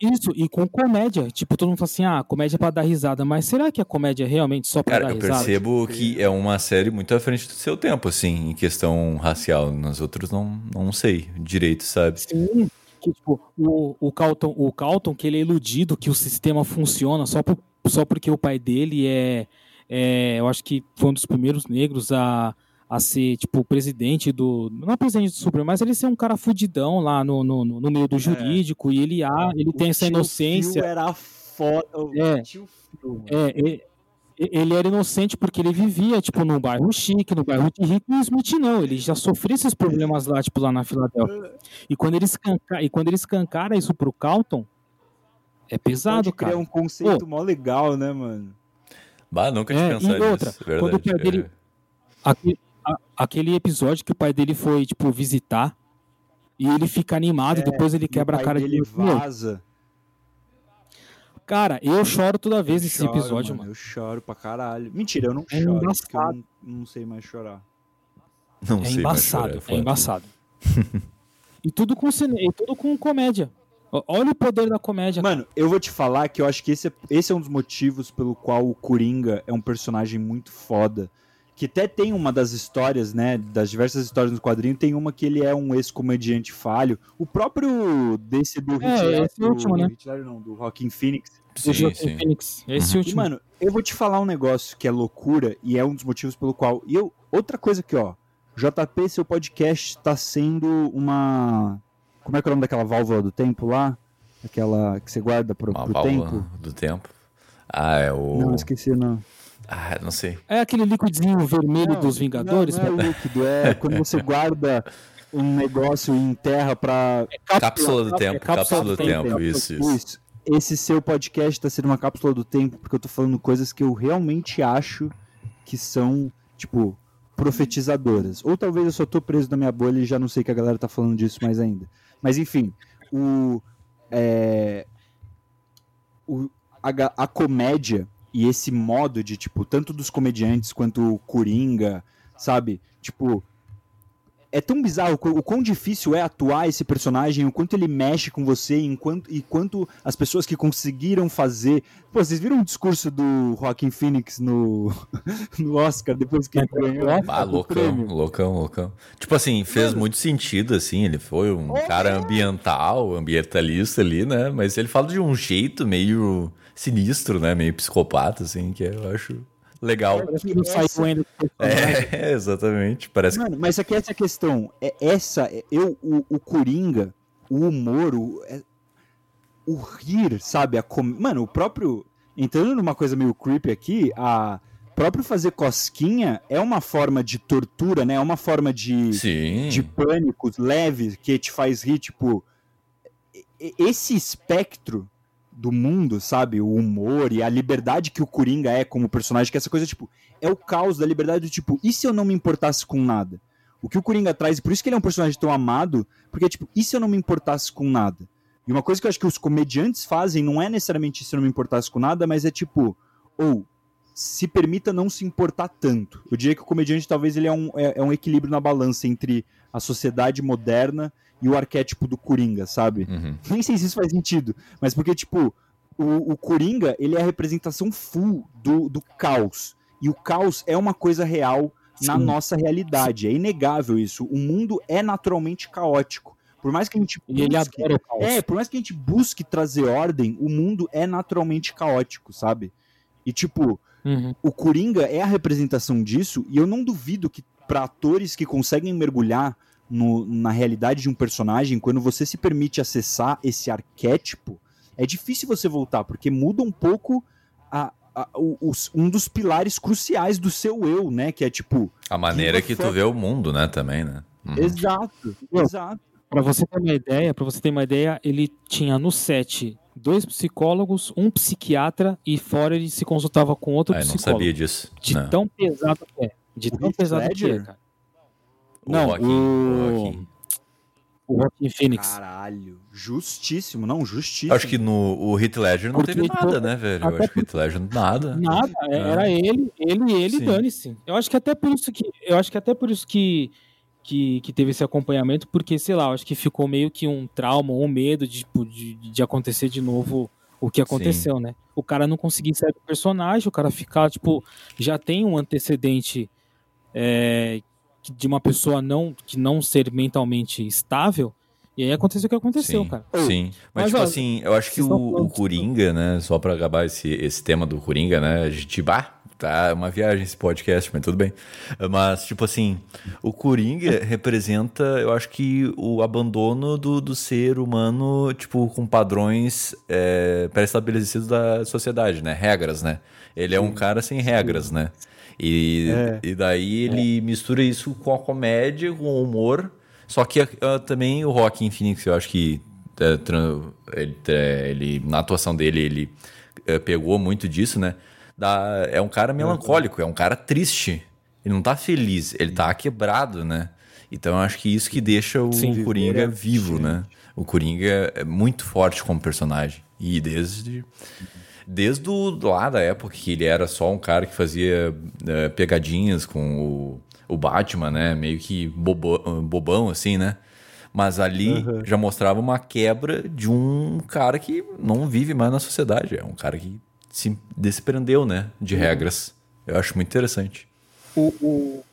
Isso, e com comédia. Tipo, todo mundo fala assim, ah, comédia é pra dar risada. Mas será que a comédia é realmente só pra Cara, dar risada? Cara, eu percebo que é uma série muito à frente do seu tempo, assim, em questão racial. Nas outras não, não sei direito, sabe? Sim, que tipo, o, o, Calton, o Calton, que ele é iludido que o sistema funciona só, por, só porque o pai dele é, é, eu acho que foi um dos primeiros negros a, a ser, tipo, presidente do. Não é presidente do Supremo, mas ele ser um cara fudidão lá no, no, no meio do é. jurídico, é. e ele, ah, ele o tem essa inocência. era foda. É, é, é, ele era inocente porque ele vivia, tipo, num bairro chique, no bairro de rico, e o Smith não, ele já sofria esses problemas lá, tipo, lá na Filadélfia. E quando ele, escanca... e quando ele escancara isso pro Calton, é pesado, Pode cara. criar um conceito Pô, mó legal, né, mano? Bah, nunca tinha é, pensado e outra, nisso, verdade. Quando o pai dele... É. Aquele, a, aquele episódio que o pai dele foi, tipo, visitar, e ele fica animado, é, e depois ele quebra a cara dele. Ele vaza. Cara, eu choro toda vez nesse episódio, mano, mano, Eu choro pra caralho. Mentira, eu não é choro, embaçado. eu não, não, sei mais chorar. Não é embaçado, chorar, é, é embaçado. e tudo com e tudo com comédia. Olha o poder da comédia. Mano, cara. eu vou te falar que eu acho que esse é, esse é um dos motivos pelo qual o Coringa é um personagem muito foda que até tem uma das histórias, né, das diversas histórias no quadrinho, tem uma que ele é um ex-comediante falho. O próprio desse do é, esse do, último, né? não, do Rockin' Phoenix. Sim, sim. Phoenix, esse uhum. último. E, mano, eu vou te falar um negócio que é loucura e é um dos motivos pelo qual. E eu, outra coisa aqui, ó. JP, seu podcast está sendo uma. Como é que é o nome daquela válvula do tempo lá? Aquela que você guarda pro, uma pro tempo? Do tempo. Ah, é o. Não, esqueci, não. Ah, não sei. É aquele líquidozinho vermelho não, dos Vingadores? Não, não é líquido, é quando você guarda um negócio em terra para é cápsula, cápsula, do tempo, é cápsula, cápsula, do, tempo, tempo. Isso, isso, isso. Esse seu podcast está sendo uma cápsula do tempo porque eu tô falando coisas que eu realmente acho que são, tipo, profetizadoras. Ou talvez eu só tô preso na minha bolha e já não sei que a galera tá falando disso mais ainda. Mas enfim, o, é, o a, a comédia e esse modo de, tipo, tanto dos comediantes quanto o Coringa, sabe? Tipo, é tão bizarro o quão difícil é atuar esse personagem, o quanto ele mexe com você, enquanto, e quanto as pessoas que conseguiram fazer. Pô, vocês viram o discurso do Joaquin Phoenix no, no Oscar depois que ele ganhou? Ah, loucão, loucão, loucão. Tipo assim, fez Mano. muito sentido, assim. Ele foi um oh, cara é. ambiental, ambientalista ali, né? Mas ele fala de um jeito meio sinistro, né? Meio psicopata, assim, que eu acho legal. Parece que não essa... ainda. É, exatamente. Parece Mano, mas aqui essa questão. É essa, eu, o, o Coringa, o humor, o, é, o rir, sabe? A com... Mano, o próprio. Entrando numa coisa meio creepy aqui, a próprio fazer cosquinha é uma forma de tortura, né? É uma forma de, Sim. de pânico leve que te faz rir, tipo. Esse espectro do mundo, sabe? O humor e a liberdade que o Coringa é como personagem, que essa coisa, tipo, é o caos da liberdade do tipo, e se eu não me importasse com nada? O que o Coringa traz, por isso que ele é um personagem tão amado, porque, tipo, e se eu não me importasse com nada? E uma coisa que eu acho que os comediantes fazem não é necessariamente se eu não me importasse com nada, mas é tipo, ou se permita não se importar tanto. Eu diria que o comediante talvez ele é um, é, é um equilíbrio na balança entre a sociedade moderna e o arquétipo do Coringa, sabe? Uhum. Nem sei se isso faz sentido, mas porque, tipo, o, o Coringa, ele é a representação full do, do caos. E o caos é uma coisa real Sim. na nossa realidade. Sim. É inegável isso. O mundo é naturalmente caótico. Por mais que a gente busque, ele adora o caos. É, por mais que a gente busque trazer ordem, o mundo é naturalmente caótico, sabe? E tipo, uhum. o Coringa é a representação disso, e eu não duvido que para atores que conseguem mergulhar no, na realidade de um personagem, quando você se permite acessar esse arquétipo, é difícil você voltar, porque muda um pouco a, a, o, um dos pilares cruciais do seu eu, né? Que é tipo. A maneira que, que tu vê o mundo, né, também, né? Uhum. Exato, exato. Pra você ter uma ideia, para você ter uma ideia, ele tinha no set dois psicólogos, um psiquiatra e fora ele se consultava com outro ah, psicólogo. Eu não sabia disso. De não. tão pesado que é. De tão pesado que é, cara. Não, o... o... O Joaquim Phoenix. Caralho. Justíssimo, não, justíssimo. Acho que no o Heath Ledger não Porque teve nada, né, velho? Eu acho que o Heath Ledger nada. Nada, é. era ele, ele, ele, dane-se. Eu acho que até por isso que eu acho que até por isso que, que que teve esse acompanhamento, porque sei lá, eu acho que ficou meio que um trauma ou um medo de, tipo, de, de acontecer de novo o que aconteceu, Sim. né? O cara não conseguir sair do personagem, o cara ficar, tipo, já tem um antecedente é, de uma pessoa não que não ser mentalmente estável. E aí aconteceu o que aconteceu, sim, cara. Sim, mas, mas tipo ó, assim, eu acho que o, o Coringa, né, só pra acabar esse, esse tema do Coringa, né, a gente, bah, tá uma viagem esse podcast, mas tudo bem. Mas, tipo assim, o Coringa representa, eu acho que o abandono do, do ser humano, tipo, com padrões é, pré-estabelecidos da sociedade, né, regras, né. Ele é um cara sem regras, né. E, é. e daí ele é. mistura isso com a comédia, com o humor. Só que uh, também o Rockin' Phoenix, eu acho que uh, ele, uh, ele, na atuação dele, ele eh, pegou muito disso, né? Da, é um cara melancólico, é um cara triste. Ele não tá feliz, ele tá quebrado, né? Então eu acho que isso que deixa o Sim, Coringa é vivo, né? O Coringa é muito forte como personagem. E desde desde o, lá da época que ele era só um cara que fazia uh, pegadinhas com o, o Batman, né? Meio que bobo, bobão, assim, né? Mas ali uhum. já mostrava uma quebra de um cara que não vive mais na sociedade. É um cara que se desprendeu, né? De uhum. regras. Eu acho muito interessante. O, o,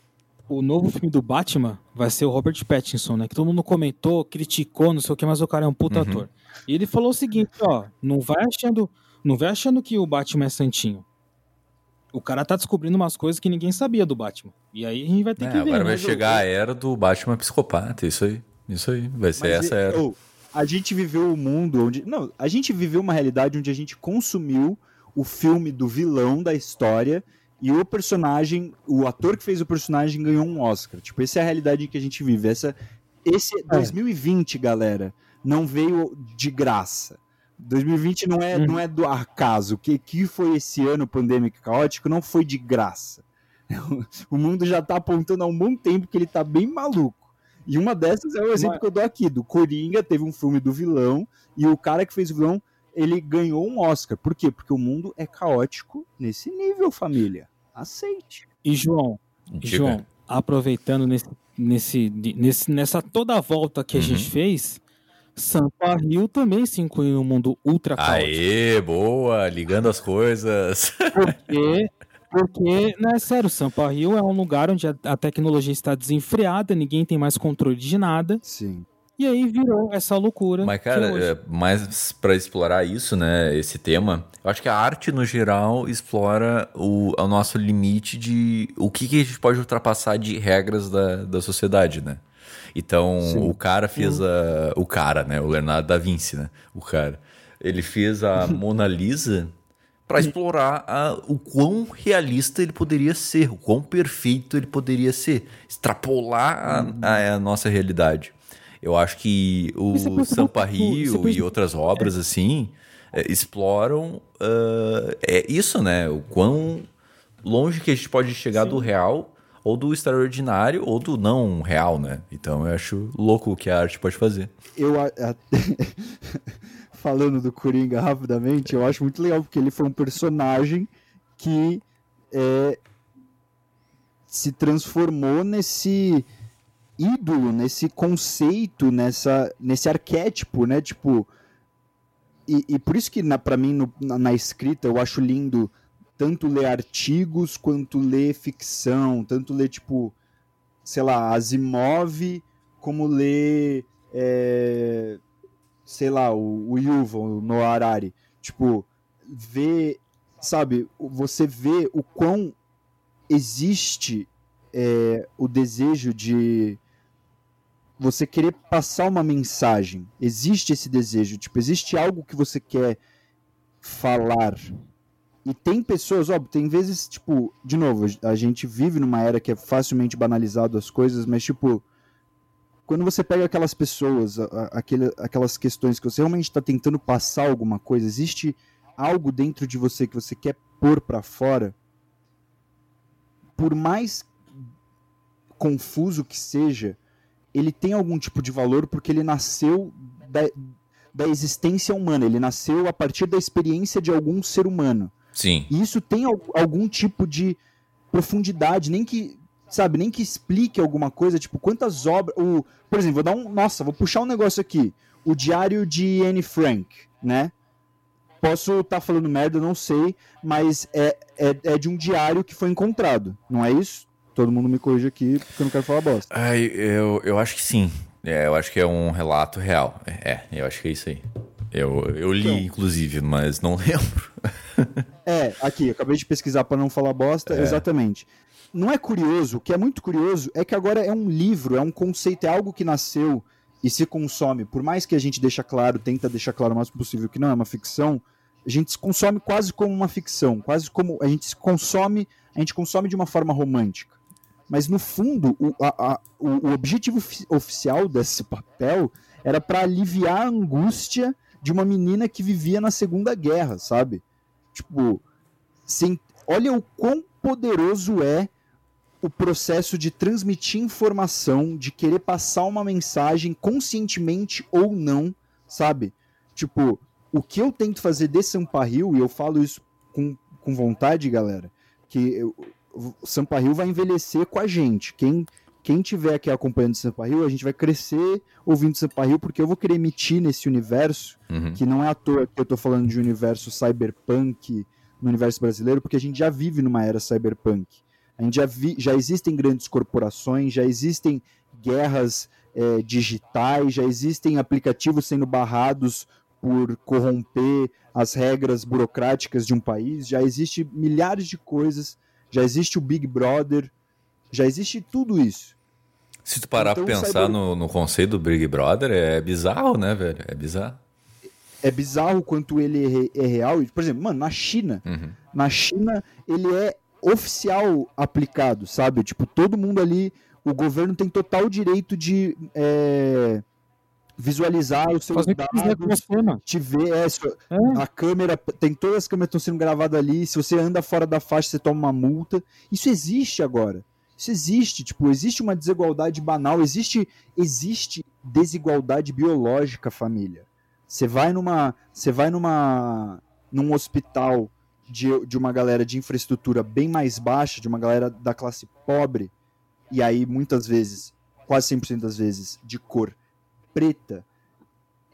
o novo filme do Batman vai ser o Robert Pattinson, né? Que todo mundo comentou, criticou, não sei o que, mas o cara é um puta uhum. ator. E ele falou o seguinte, ó, não vai achando não vem achando que o Batman é santinho. O cara tá descobrindo umas coisas que ninguém sabia do Batman. E aí a gente vai ter é, que ver. Agora né? vai chegar a era do Batman psicopata, isso aí. Isso aí, vai ser Mas essa era. Oh, a gente viveu um mundo onde. Não, a gente viveu uma realidade onde a gente consumiu o filme do vilão da história e o personagem, o ator que fez o personagem ganhou um Oscar. Tipo, essa é a realidade que a gente vive. Essa, esse é. 2020, galera, não veio de graça. 2020 não é, hum. não é do acaso. O que, que foi esse ano pandêmico caótico não foi de graça. o mundo já tá apontando há um bom tempo que ele tá bem maluco. E uma dessas é o exemplo Mas... que eu dou aqui, do Coringa, teve um filme do vilão, e o cara que fez o vilão, ele ganhou um Oscar. Por quê? Porque o mundo é caótico nesse nível, família. Aceite. E João, Diga. João, aproveitando nesse, nesse, nesse, nessa toda a volta que a uhum. gente fez, Sampa Rio também se inclui no mundo ultra caótico. Aê, boa, ligando as coisas. Porque, porque né, sério, Sampa Rio é um lugar onde a, a tecnologia está desenfreada, ninguém tem mais controle de nada. Sim. E aí virou essa loucura. Mas, cara, é, mais para explorar isso, né, esse tema, eu acho que a arte, no geral, explora o, o nosso limite de o que, que a gente pode ultrapassar de regras da, da sociedade, né? Então, Sim. o cara fez a. O cara, né? O Leonardo da Vinci, né? O cara. Ele fez a Mona Lisa para explorar a, o quão realista ele poderia ser, o quão perfeito ele poderia ser, extrapolar a, uhum. a, a nossa realidade. Eu acho que o é Sampa Rio e outras obras assim é, exploram uh, é isso, né? O quão longe que a gente pode chegar Sim. do real ou do extraordinário ou do não real, né? Então eu acho louco o que a arte pode fazer. Eu a, falando do Coringa rapidamente, eu acho muito legal porque ele foi um personagem que é, se transformou nesse ídolo, nesse conceito, nessa, nesse arquétipo, né? Tipo, e, e por isso que para mim no, na, na escrita eu acho lindo tanto ler artigos quanto ler ficção, tanto ler, tipo, sei lá, Asimov, como ler, é, sei lá, o, o Yuval no Harari. Tipo, ver, sabe, você vê o quão existe é, o desejo de você querer passar uma mensagem. Existe esse desejo, tipo, existe algo que você quer falar e tem pessoas, ó, tem vezes, tipo, de novo, a gente vive numa era que é facilmente banalizado as coisas, mas, tipo, quando você pega aquelas pessoas, aquele, aquelas questões que você realmente está tentando passar alguma coisa, existe algo dentro de você que você quer pôr para fora, por mais confuso que seja, ele tem algum tipo de valor porque ele nasceu da, da existência humana, ele nasceu a partir da experiência de algum ser humano. Sim. E isso tem algum tipo de profundidade, nem que, sabe, nem que explique alguma coisa, tipo, quantas obras. O, por exemplo, vou dar um. Nossa, vou puxar um negócio aqui. O diário de Anne Frank, né? Posso estar tá falando merda, não sei, mas é, é, é de um diário que foi encontrado, não é isso? Todo mundo me corrige aqui porque eu não quero falar bosta. Ai, eu, eu acho que sim. É, eu acho que é um relato real. É, eu acho que é isso aí. Eu, eu li, então, inclusive, mas não lembro. é, aqui, acabei de pesquisar para não falar bosta, é. exatamente. Não é curioso, o que é muito curioso é que agora é um livro, é um conceito, é algo que nasceu e se consome. Por mais que a gente deixa claro, tenta deixar claro o mais possível que não é uma ficção, a gente se consome quase como uma ficção, quase como a gente se consome, a gente consome de uma forma romântica. Mas no fundo, o, a, a, o, o objetivo oficial desse papel era para aliviar a angústia de uma menina que vivia na Segunda Guerra, sabe? Tipo, sem... olha o quão poderoso é o processo de transmitir informação, de querer passar uma mensagem conscientemente ou não, sabe? Tipo, o que eu tento fazer de Samparil, e eu falo isso com, com vontade, galera, que eu, o Samparil vai envelhecer com a gente. Quem quem tiver aqui acompanhando Sampa Rio, a gente vai crescer ouvindo Sampa Rio, porque eu vou querer emitir nesse universo, uhum. que não é à toa que eu tô falando de universo cyberpunk no universo brasileiro, porque a gente já vive numa era cyberpunk. A gente já, vi, já existem grandes corporações, já existem guerras é, digitais, já existem aplicativos sendo barrados por corromper as regras burocráticas de um país, já existe milhares de coisas, já existe o Big Brother, já existe tudo isso. Se tu parar então, pra pensar cyber... no, no conceito do Big Brother, é bizarro, né, velho? É bizarro. É bizarro quanto ele é, é real. Por exemplo, mano, na China, uhum. na China, ele é oficial aplicado, sabe? Tipo, todo mundo ali, o governo tem total direito de é, visualizar os seus Fazer dados, te ver, é, É. a câmera, tem todas as câmeras que estão sendo gravadas ali, se você anda fora da faixa, você toma uma multa. Isso existe agora. Isso existe, tipo, existe uma desigualdade banal, existe existe desigualdade biológica, família. Você vai numa, você vai numa num hospital de, de uma galera de infraestrutura bem mais baixa, de uma galera da classe pobre, e aí muitas vezes, quase 100% das vezes, de cor preta,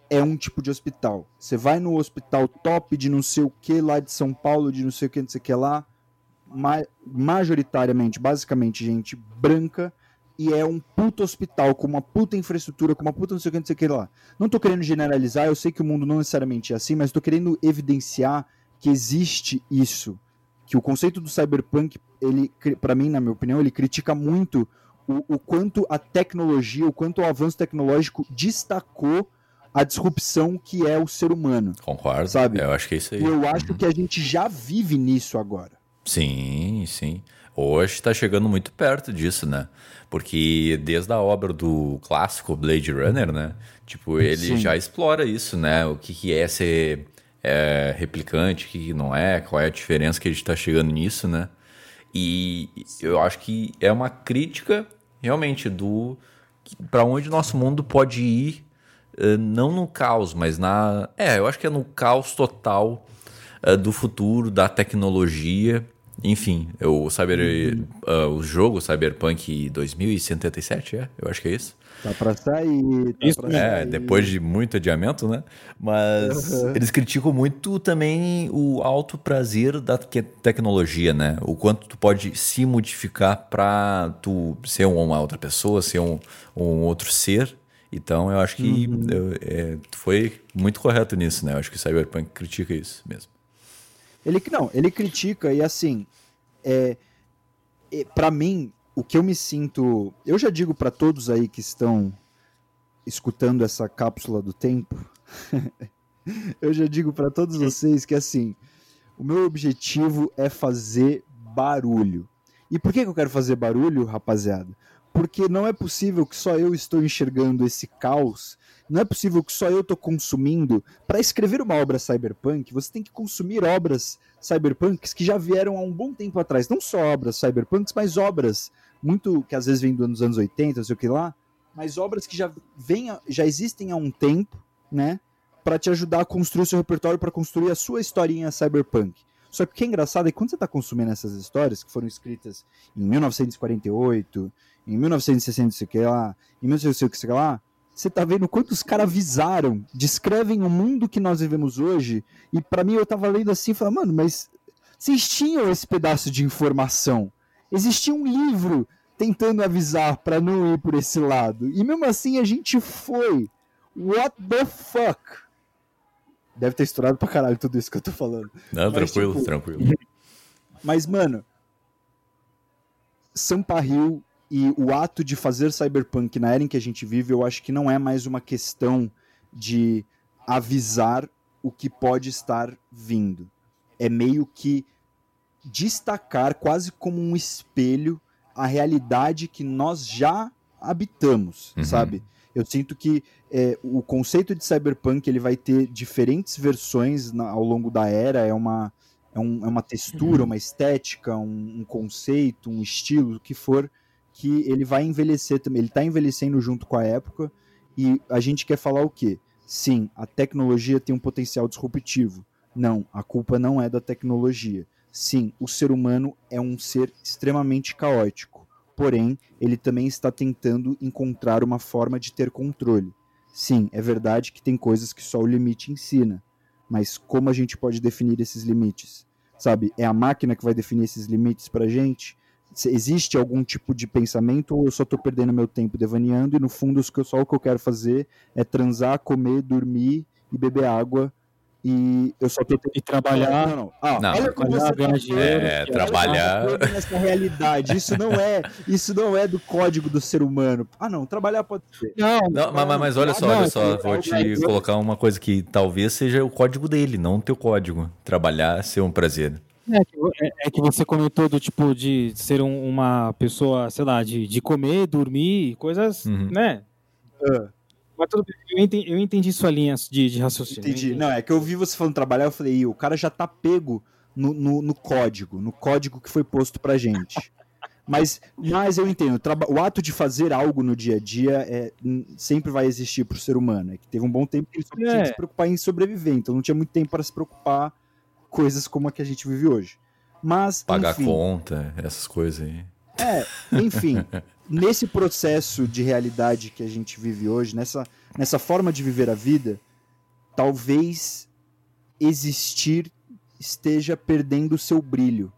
é um tipo de hospital. Você vai no hospital top de não sei o que lá de São Paulo, de não sei o que, não sei o que lá, ma majoritariamente, basicamente, gente branca, e é um puto hospital com uma puta infraestrutura, com uma puta não sei o que, não sei o que lá. Não tô querendo generalizar, eu sei que o mundo não necessariamente é assim, mas tô querendo evidenciar que existe isso. Que o conceito do cyberpunk, ele, para mim, na minha opinião, ele critica muito o, o quanto a tecnologia, o quanto o avanço tecnológico destacou a disrupção que é o ser humano. Concordo. Sabe? Eu acho que é isso aí. E eu acho que a gente já vive nisso agora. Sim, sim. Hoje está chegando muito perto disso, né? Porque desde a obra do clássico Blade Runner, né? Tipo, ele Sim. já explora isso, né? O que, que é ser é, replicante, o que, que não é, qual é a diferença que a gente está chegando nisso, né? E eu acho que é uma crítica realmente do para onde nosso mundo pode ir, eh, não no caos, mas na. É, eu acho que é no caos total eh, do futuro, da tecnologia. Enfim, o, cyber, eh, o jogo Cyberpunk 2077, é? Eu acho que é isso. Tá pra sair. Tá Isso pra. É, sair. depois de muito adiamento, né? Mas Uhum. eles criticam muito também o alto prazer da tecnologia, né? O quanto tu pode se modificar pra tu ser uma outra pessoa, ser um, um outro ser. Então eu acho que Uhum. eu- é, tu foi muito correto nisso, né? Eu acho que o Cyberpunk critica isso mesmo. Ele não, ele critica e assim, é, é para mim, o que eu me sinto, eu já digo pra todos aí que estão escutando essa cápsula do tempo, eu já digo pra todos vocês que assim, o meu objetivo é fazer barulho. E por que, que eu quero fazer barulho, rapaziada? Porque não é possível que só eu estou enxergando esse caos. Não é possível que só eu estou consumindo. Para escrever uma obra cyberpunk, você tem que consumir obras cyberpunks que já vieram há um bom tempo atrás. Não só obras cyberpunks, mas obras muito que às vezes vêm dos anos 80, não sei o que lá, mas obras que já, vem, a- já existem há um tempo, né? Para te ajudar a construir o seu repertório, para construir a sua historinha cyberpunk. Só que o que é engraçado é que quando você está consumindo essas histórias que foram escritas em 1948, em 1960, não sei lá, em 1960, sei lá, você tá vendo quantos caras avisaram, descrevem o mundo que nós vivemos hoje, e pra mim eu tava lendo assim e falando, mano, mas vocês tinham esse pedaço de informação. Existia um livro tentando avisar pra não ir por esse lado. E mesmo assim a gente foi. What the fuck? Deve ter estourado pra caralho tudo isso que eu tô falando. Não, Mas, tranquilo, tipo, tranquilo. Mas, mano, Sampa Hill e o ato de fazer cyberpunk na era em que a gente vive, eu acho que não é mais uma questão de avisar o que pode estar vindo. É meio que destacar, quase como um espelho, a realidade que nós já habitamos, Uhum. sabe? Eu sinto que é, o conceito de cyberpunk ele vai ter diferentes versões na- ao longo da era. É uma, é, um- é uma textura, uma estética, um, um conceito, um estilo, o que for, que ele vai envelhecer também. Ele está envelhecendo junto com a época. E a gente quer falar o quê? Sim, a tecnologia tem um potencial disruptivo. Não, a culpa não é da tecnologia. Sim, o ser humano é um ser extremamente caótico. Porém, ele também está tentando encontrar uma forma de ter controle. Sim, é verdade que tem coisas que só o limite ensina. Mas como a gente pode definir esses limites? Sabe, é a máquina que vai definir esses limites pra gente? Se Existe algum tipo de pensamento ou eu só tô perdendo meu tempo devaneando e no fundo os que eu- só o que eu quero fazer é transar, comer, dormir e beber água e eu só tô E trabalhar. não, não. Ah, Não, olha como trabalhar, você ganhar tá dinheiro. É, trabalhar- como tá nessa realidade. Isso não é, isso não é do código do ser humano. Ah, não, trabalhar pode ser. Não, Não, mas, mas- mas olha só, Não, olha só, é- vou é- te é- colocar uma coisa que talvez seja o código dele, não o teu código. Trabalhar ser um prazer. É que, é- é que você comentou do tipo de ser um- uma pessoa, sei lá, de, de comer, dormir, coisas, Uhum. né? Ah. Mas tudo bem, eu entendi, eu entendi sua linha de, de raciocínio. Entendi. entendi. Não, é que eu vi você falando trabalhar, eu falei, o cara já tá pego no, no, no código, no código que foi posto pra gente. Mas, mas eu entendo, o ato de fazer algo no dia a dia é, sempre vai existir para o ser humano. É que teve um bom tempo que ele só tinha que se preocupar em sobreviver, então não tinha muito tempo para se preocupar coisas como a que a gente vive hoje. Mas. Pagar enfim, conta, essas coisas aí. É, enfim, nesse processo de realidade que a gente vive hoje, nessa, nessa forma de viver a vida, talvez existir esteja perdendo o seu brilho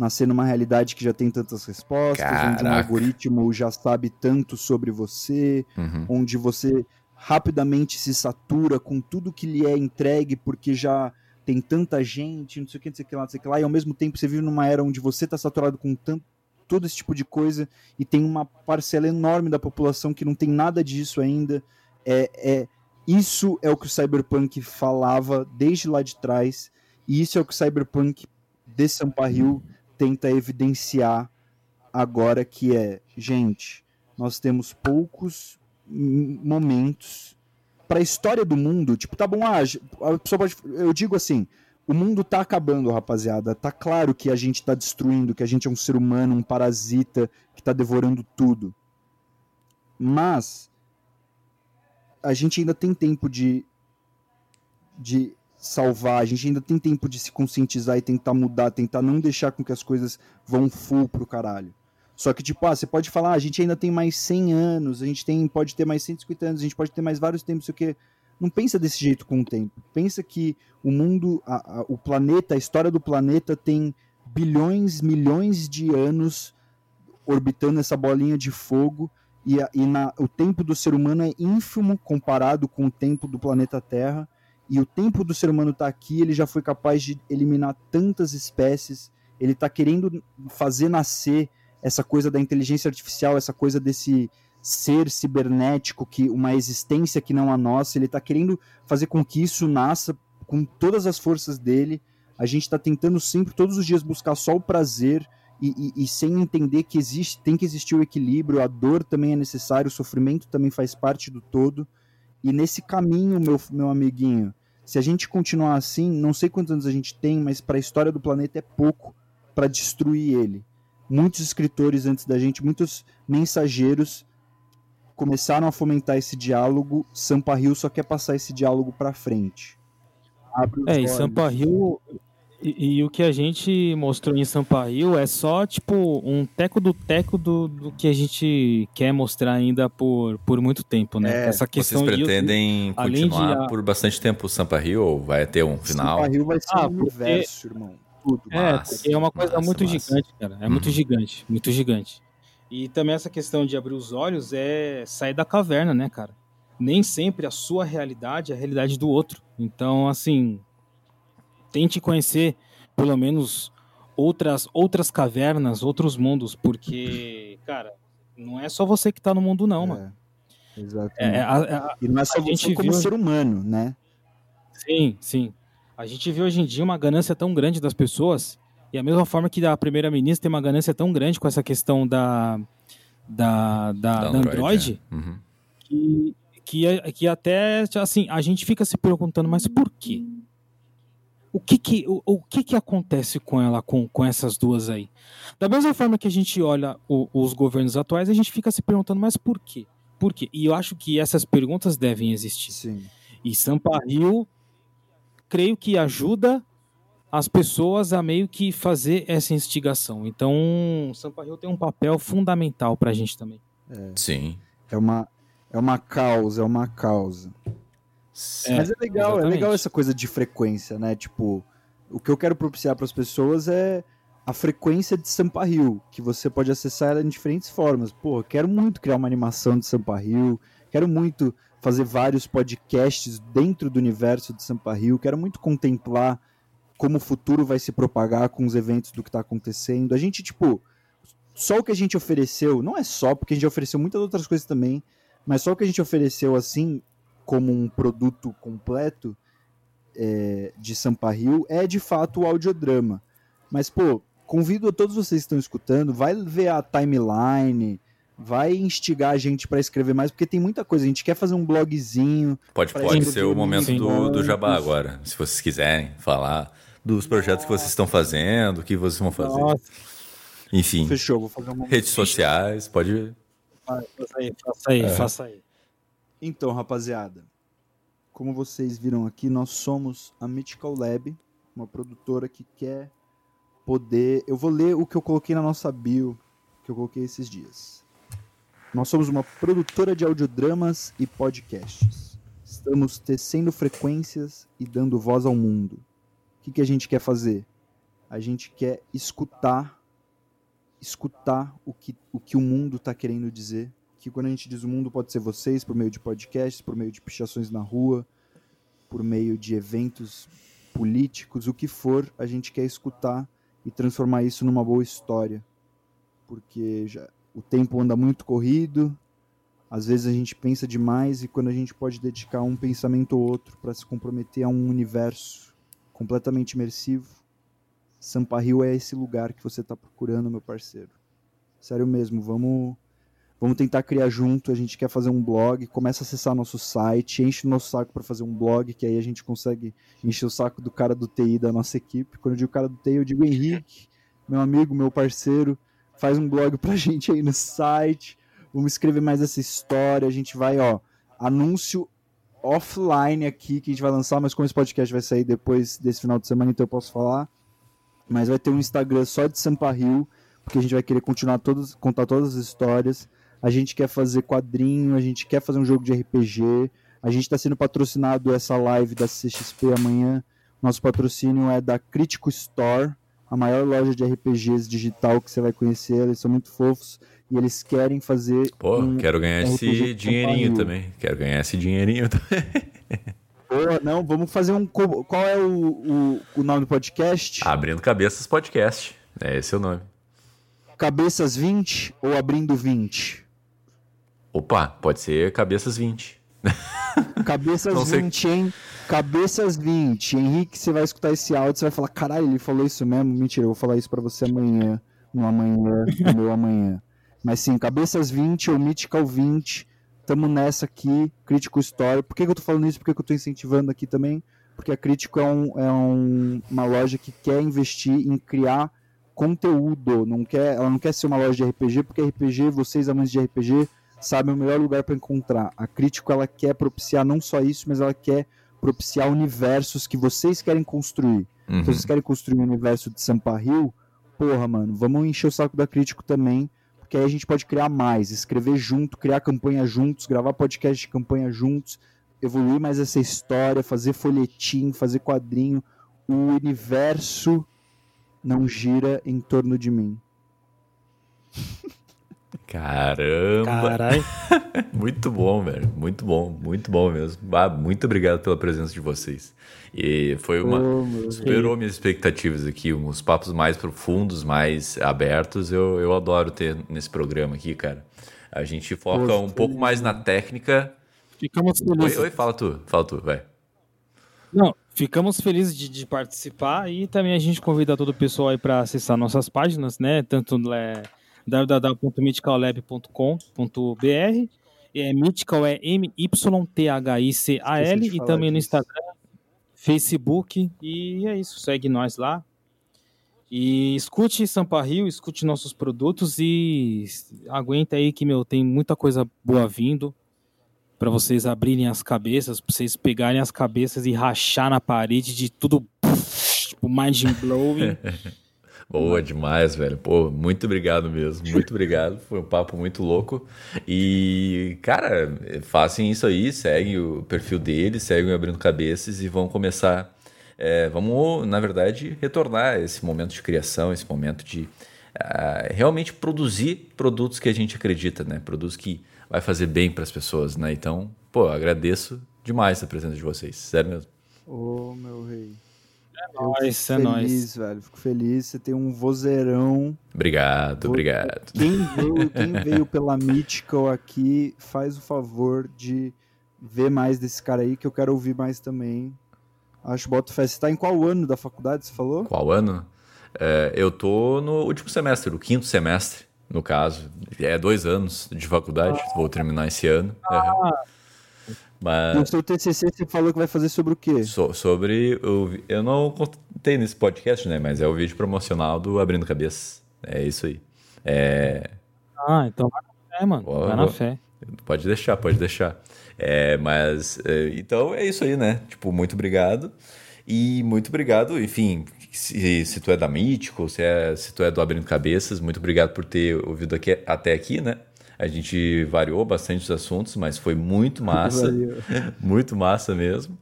nascer numa realidade que já tem tantas respostas, Caraca. onde um algoritmo já sabe tanto sobre você, uhum. onde você rapidamente se satura com tudo que lhe é entregue porque já tem tanta gente, não sei o que, não sei o que lá, não sei o que lá, e ao mesmo tempo você vive numa era onde você está saturado com tanto todo esse tipo de coisa e tem uma parcela enorme da população que não tem nada disso ainda. É, é isso é o que o cyberpunk falava desde lá de trás e isso é o que o cyberpunk de Sampa Rio tenta evidenciar agora que é, gente, nós temos poucos momentos para a história do mundo, tipo, tá bom, ah, a pessoa pode, eu digo assim, o mundo tá acabando, rapaziada. Tá claro que a gente tá destruindo, que a gente é um ser humano, um parasita que tá devorando tudo. Mas a gente ainda tem tempo de de salvar, a gente ainda tem tempo de se conscientizar e tentar mudar, tentar não deixar com que as coisas vão full pro caralho. Só que, tipo, ah, você pode falar, ah, a gente ainda tem mais 100 anos, a gente tem, pode ter mais 150 anos, a gente pode ter mais vários tempos, sei o quê. Não pensa desse jeito com o tempo. Pensa que o mundo, a, a, o planeta, a história do planeta tem bilhões, milhões de anos orbitando essa bolinha de fogo e, e na, o tempo do ser humano é ínfimo comparado com o tempo do planeta Terra e o tempo do ser humano está aqui, ele já foi capaz de eliminar tantas espécies, ele está querendo fazer nascer essa coisa da inteligência artificial, essa coisa desse ser cibernético, que uma existência que não a nossa, ele está querendo fazer com que isso nasça com todas as forças dele. A gente está tentando sempre, todos os dias, buscar só o prazer e, e, e, sem entender que existe, tem que existir o equilíbrio, a dor também é necessário, o sofrimento também faz parte do todo. E nesse caminho, meu, meu amiguinho, se a gente continuar assim, não sei quantos anos a gente tem, mas para a história do planeta é pouco para destruir ele. Muitos escritores antes da gente, muitos mensageiros começaram a fomentar esse diálogo. Sampa Rio só quer passar esse diálogo para frente. é, e Sampa Rio e, e, o que a gente mostrou em Sampaio é só, tipo, um teco do teco do, do que a gente quer mostrar ainda por, por muito tempo, né? É, Essa questão vocês pretendem de, continuar de, por bastante tempo o Sampaio ou vai ter um final? Sampaio vai ser ah, um universo, irmão. Tudo. É, massa, é uma coisa massa, muito massa. gigante, cara. É uhum. muito gigante, muito gigante. E também essa questão de abrir os olhos é sair da caverna, né, cara? Nem sempre a sua realidade é a realidade do outro. Então, assim, tente conhecer pelo menos outras outras cavernas, outros mundos, porque, cara, não é só você que tá no mundo não, é, mano. Exatamente. É, a, a, e não é só você como viu... ser humano, né? Sim, sim. A gente vê hoje em dia uma ganância tão grande das pessoas, e a mesma forma que a primeira-ministra tem uma ganância tão grande com essa questão da, da, da, da Android, Android é. uhum. que, que, que até, assim, a gente fica se perguntando, mas por quê? o que que, o, o que que acontece com ela, com, com essas duas aí? Da mesma forma que a gente olha o, os governos atuais, a gente fica se perguntando, mas por quê? Por quê? E eu acho que essas perguntas devem existir. Sim. E Sampa Rio, creio que ajuda as pessoas a meio que fazer essa instigação. Então, Sampa Rio tem um papel fundamental para a gente também. É. Sim. É uma, é uma causa, é uma causa. É, Mas é legal, exatamente. é legal essa coisa de frequência, né? Tipo, o que eu quero propiciar para as pessoas é a frequência de Sampa Rio, que você pode acessar ela em diferentes formas. Pô, quero muito criar uma animação de Sampa Rio, quero muito fazer vários podcasts dentro do universo de Sampa Rio, quero muito contemplar como o futuro vai se propagar com os eventos do que está acontecendo. A gente, tipo, só o que a gente ofereceu, não é só, porque a gente ofereceu muitas outras coisas também, mas só o que a gente ofereceu, assim, como um produto completo é, de Sampa Rio é de fato o audiodrama. Mas, pô, convido a todos vocês que estão escutando, vai ver a timeline, vai instigar a gente para escrever mais, porque tem muita coisa. A gente quer fazer um blogzinho. Pode, pode ser o momento do, do jabá agora, se vocês quiserem falar dos projetos que vocês estão fazendo, o que vocês vão fazer. Nossa. Enfim. Fechou, vou fazer uma redes sociais, pode. faça aí, faça aí, é. faça aí. Então, rapaziada, como vocês viram aqui, nós somos a Mythical Lab, uma produtora que quer poder. Eu vou ler o que eu coloquei na nossa bio, que eu coloquei esses dias. Nós somos uma produtora de audiodramas e podcasts. Estamos tecendo frequências e dando voz ao mundo. O que, que a gente quer fazer? A gente quer escutar, escutar o que o, que o mundo está querendo dizer. Que quando a gente diz o mundo, pode ser vocês, por meio de podcasts, por meio de pichações na rua, por meio de eventos políticos, o que for, a gente quer escutar e transformar isso numa boa história. Porque já, o tempo anda muito corrido, às vezes a gente pensa demais e quando a gente pode dedicar um pensamento ou outro para se comprometer a um universo completamente imersivo, Sampa Rio é esse lugar que você está procurando, meu parceiro. Sério mesmo, vamos vamos tentar criar junto, a gente quer fazer um blog, começa a acessar nosso site, enche o nosso saco para fazer um blog, que aí a gente consegue encher o saco do cara do TI da nossa equipe. Quando eu digo cara do TI, eu digo Henrique, meu amigo, meu parceiro, faz um blog pra gente aí no site. Vamos escrever mais essa história. A gente vai, ó, anúncio offline aqui que a gente vai lançar, mas como esse podcast vai sair depois desse final de semana, então eu posso falar. Mas vai ter um Instagram só de Sampa Rio, porque a gente vai querer continuar todos, contar todas as histórias. A gente quer fazer quadrinho, a gente quer fazer um jogo de RPG. A gente está sendo patrocinado essa live da CXP amanhã. Nosso patrocínio é da Critical Store a maior loja de RPGs digital que você vai conhecer. Eles são muito fofos e eles querem fazer. Pô, um quero ganhar RPG esse dinheirinho também. Quero ganhar esse dinheirinho também. Pô, não, vamos fazer um. Qual é o, o, o nome do podcast? Abrindo Cabeças Podcast. É esse é o nome. Cabeças 20 ou Abrindo 20? Opa, pode ser Cabeças 20. Cabeças 20, hein? Cabeças 20. Henrique, você vai escutar esse áudio, você vai falar, caralho, ele falou isso mesmo? Mentira, eu vou falar isso para você amanhã. No amanhã, no meu amanhã. Mas sim, Cabeças 20 ou Mythical 20. Tamo nessa aqui, Crítico Story. Por que, que eu tô falando isso? Por que, que eu tô incentivando aqui também? Porque a Crítico é, um, é um, uma loja que quer investir em criar conteúdo. Não quer, ela não quer ser uma loja de RPG, porque RPG, vocês amantes de RPG, sabem o melhor lugar para encontrar. A Crítico ela quer propiciar não só isso, mas ela quer propiciar universos que vocês querem construir. Uhum. Se vocês querem construir um universo de Sampa Hill, porra, mano, vamos encher o saco da crítico também, porque aí a gente pode criar mais, escrever junto, criar campanha juntos, gravar podcast de campanha juntos, evoluir mais essa história, fazer folhetim, fazer quadrinho. O universo não gira em torno de mim. Caramba! Caralho! muito bom, velho. Muito bom, muito bom mesmo. Ah, muito obrigado pela presença de vocês. E foi uma. Oh, superou minhas expectativas aqui. Uns papos mais profundos, mais abertos. Eu, eu adoro ter nesse programa aqui, cara. A gente foca um pouco mais na técnica. Ficamos felizes. Oi, oi, fala tu, fala tu, vai. Não, ficamos felizes de, de, participar e também a gente convida todo o pessoal aí para acessar nossas páginas, né? Tanto é, www.mythical.com.br. É, Mythical é M-Y-T-H-I-C-A-L e também disso. no Instagram, Facebook. E é isso, segue nós lá. E escute Sampa Rio, escute nossos produtos e aguenta aí que, meu, tem muita coisa boa vindo para vocês abrirem as cabeças, para vocês pegarem as cabeças e rachar na parede de tudo, tipo, mind blowing. Boa demais, velho. Pô, muito obrigado mesmo. Muito obrigado. Foi um papo muito louco. E, cara, façam isso aí, seguem o perfil dele, seguem Abrindo Cabeças e vão começar. É, vamos, na verdade, retornar esse momento de criação, esse momento de uh, realmente produzir produtos que a gente acredita, né? Produtos que vai fazer bem para as pessoas, né? Então, pô, agradeço demais a presença de vocês. Sério mesmo. Ô, oh, meu rei. É nóis, é nóis. velho. Fico feliz. Você tem um vozeirão. Obrigado, Vo... obrigado. Quem veio, quem veio pela Mythical aqui, faz o favor de ver mais desse cara aí, que eu quero ouvir mais também. Acho Boto Fest. Você tá em qual ano da faculdade, você falou? Qual ano? É, eu tô no último semestre, o quinto semestre. no caso. É dois anos de faculdade, ah. vou terminar esse ano. Ah. Uhum. Mas... No seu TCC você falou que vai fazer sobre o quê? So, sobre. O, eu não contei nesse podcast, né? Mas é o vídeo promocional do Abrindo Cabeça. É isso aí. É... Ah, então vai na fé, mano. vai na fé. Pode deixar, pode deixar. É, mas. É, então é isso aí, né? Tipo, muito obrigado. E muito obrigado, enfim, se, se tu é da Mítico, se, é, se tu é do Abrindo Cabeças, muito obrigado por ter ouvido aqui, até aqui, né? A gente variou bastante os assuntos, mas foi muito massa. muito massa mesmo.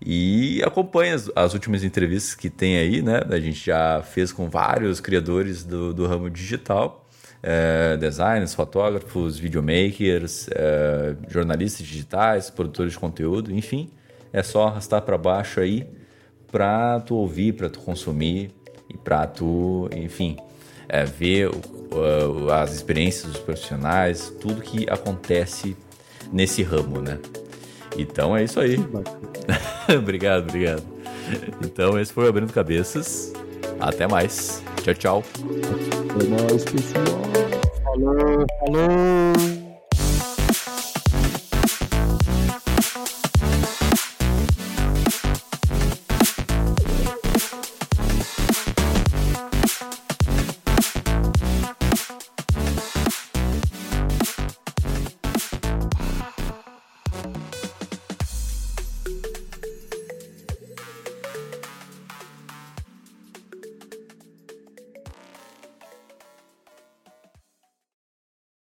E acompanha as, as, últimas entrevistas que tem aí, né? A gente já fez com vários criadores do, do ramo digital. É, designers, fotógrafos, videomakers, é, jornalistas digitais, produtores de conteúdo, enfim. É só arrastar para baixo aí para tu ouvir, para tu consumir e para tu, enfim, é, ver uh, as experiências dos profissionais, tudo que acontece nesse ramo, né? Então é isso aí. obrigado, obrigado. Então esse foi o Abrindo Cabeças. Até mais. Tchau, tchau. Até mais, pessoal. Falou, falou.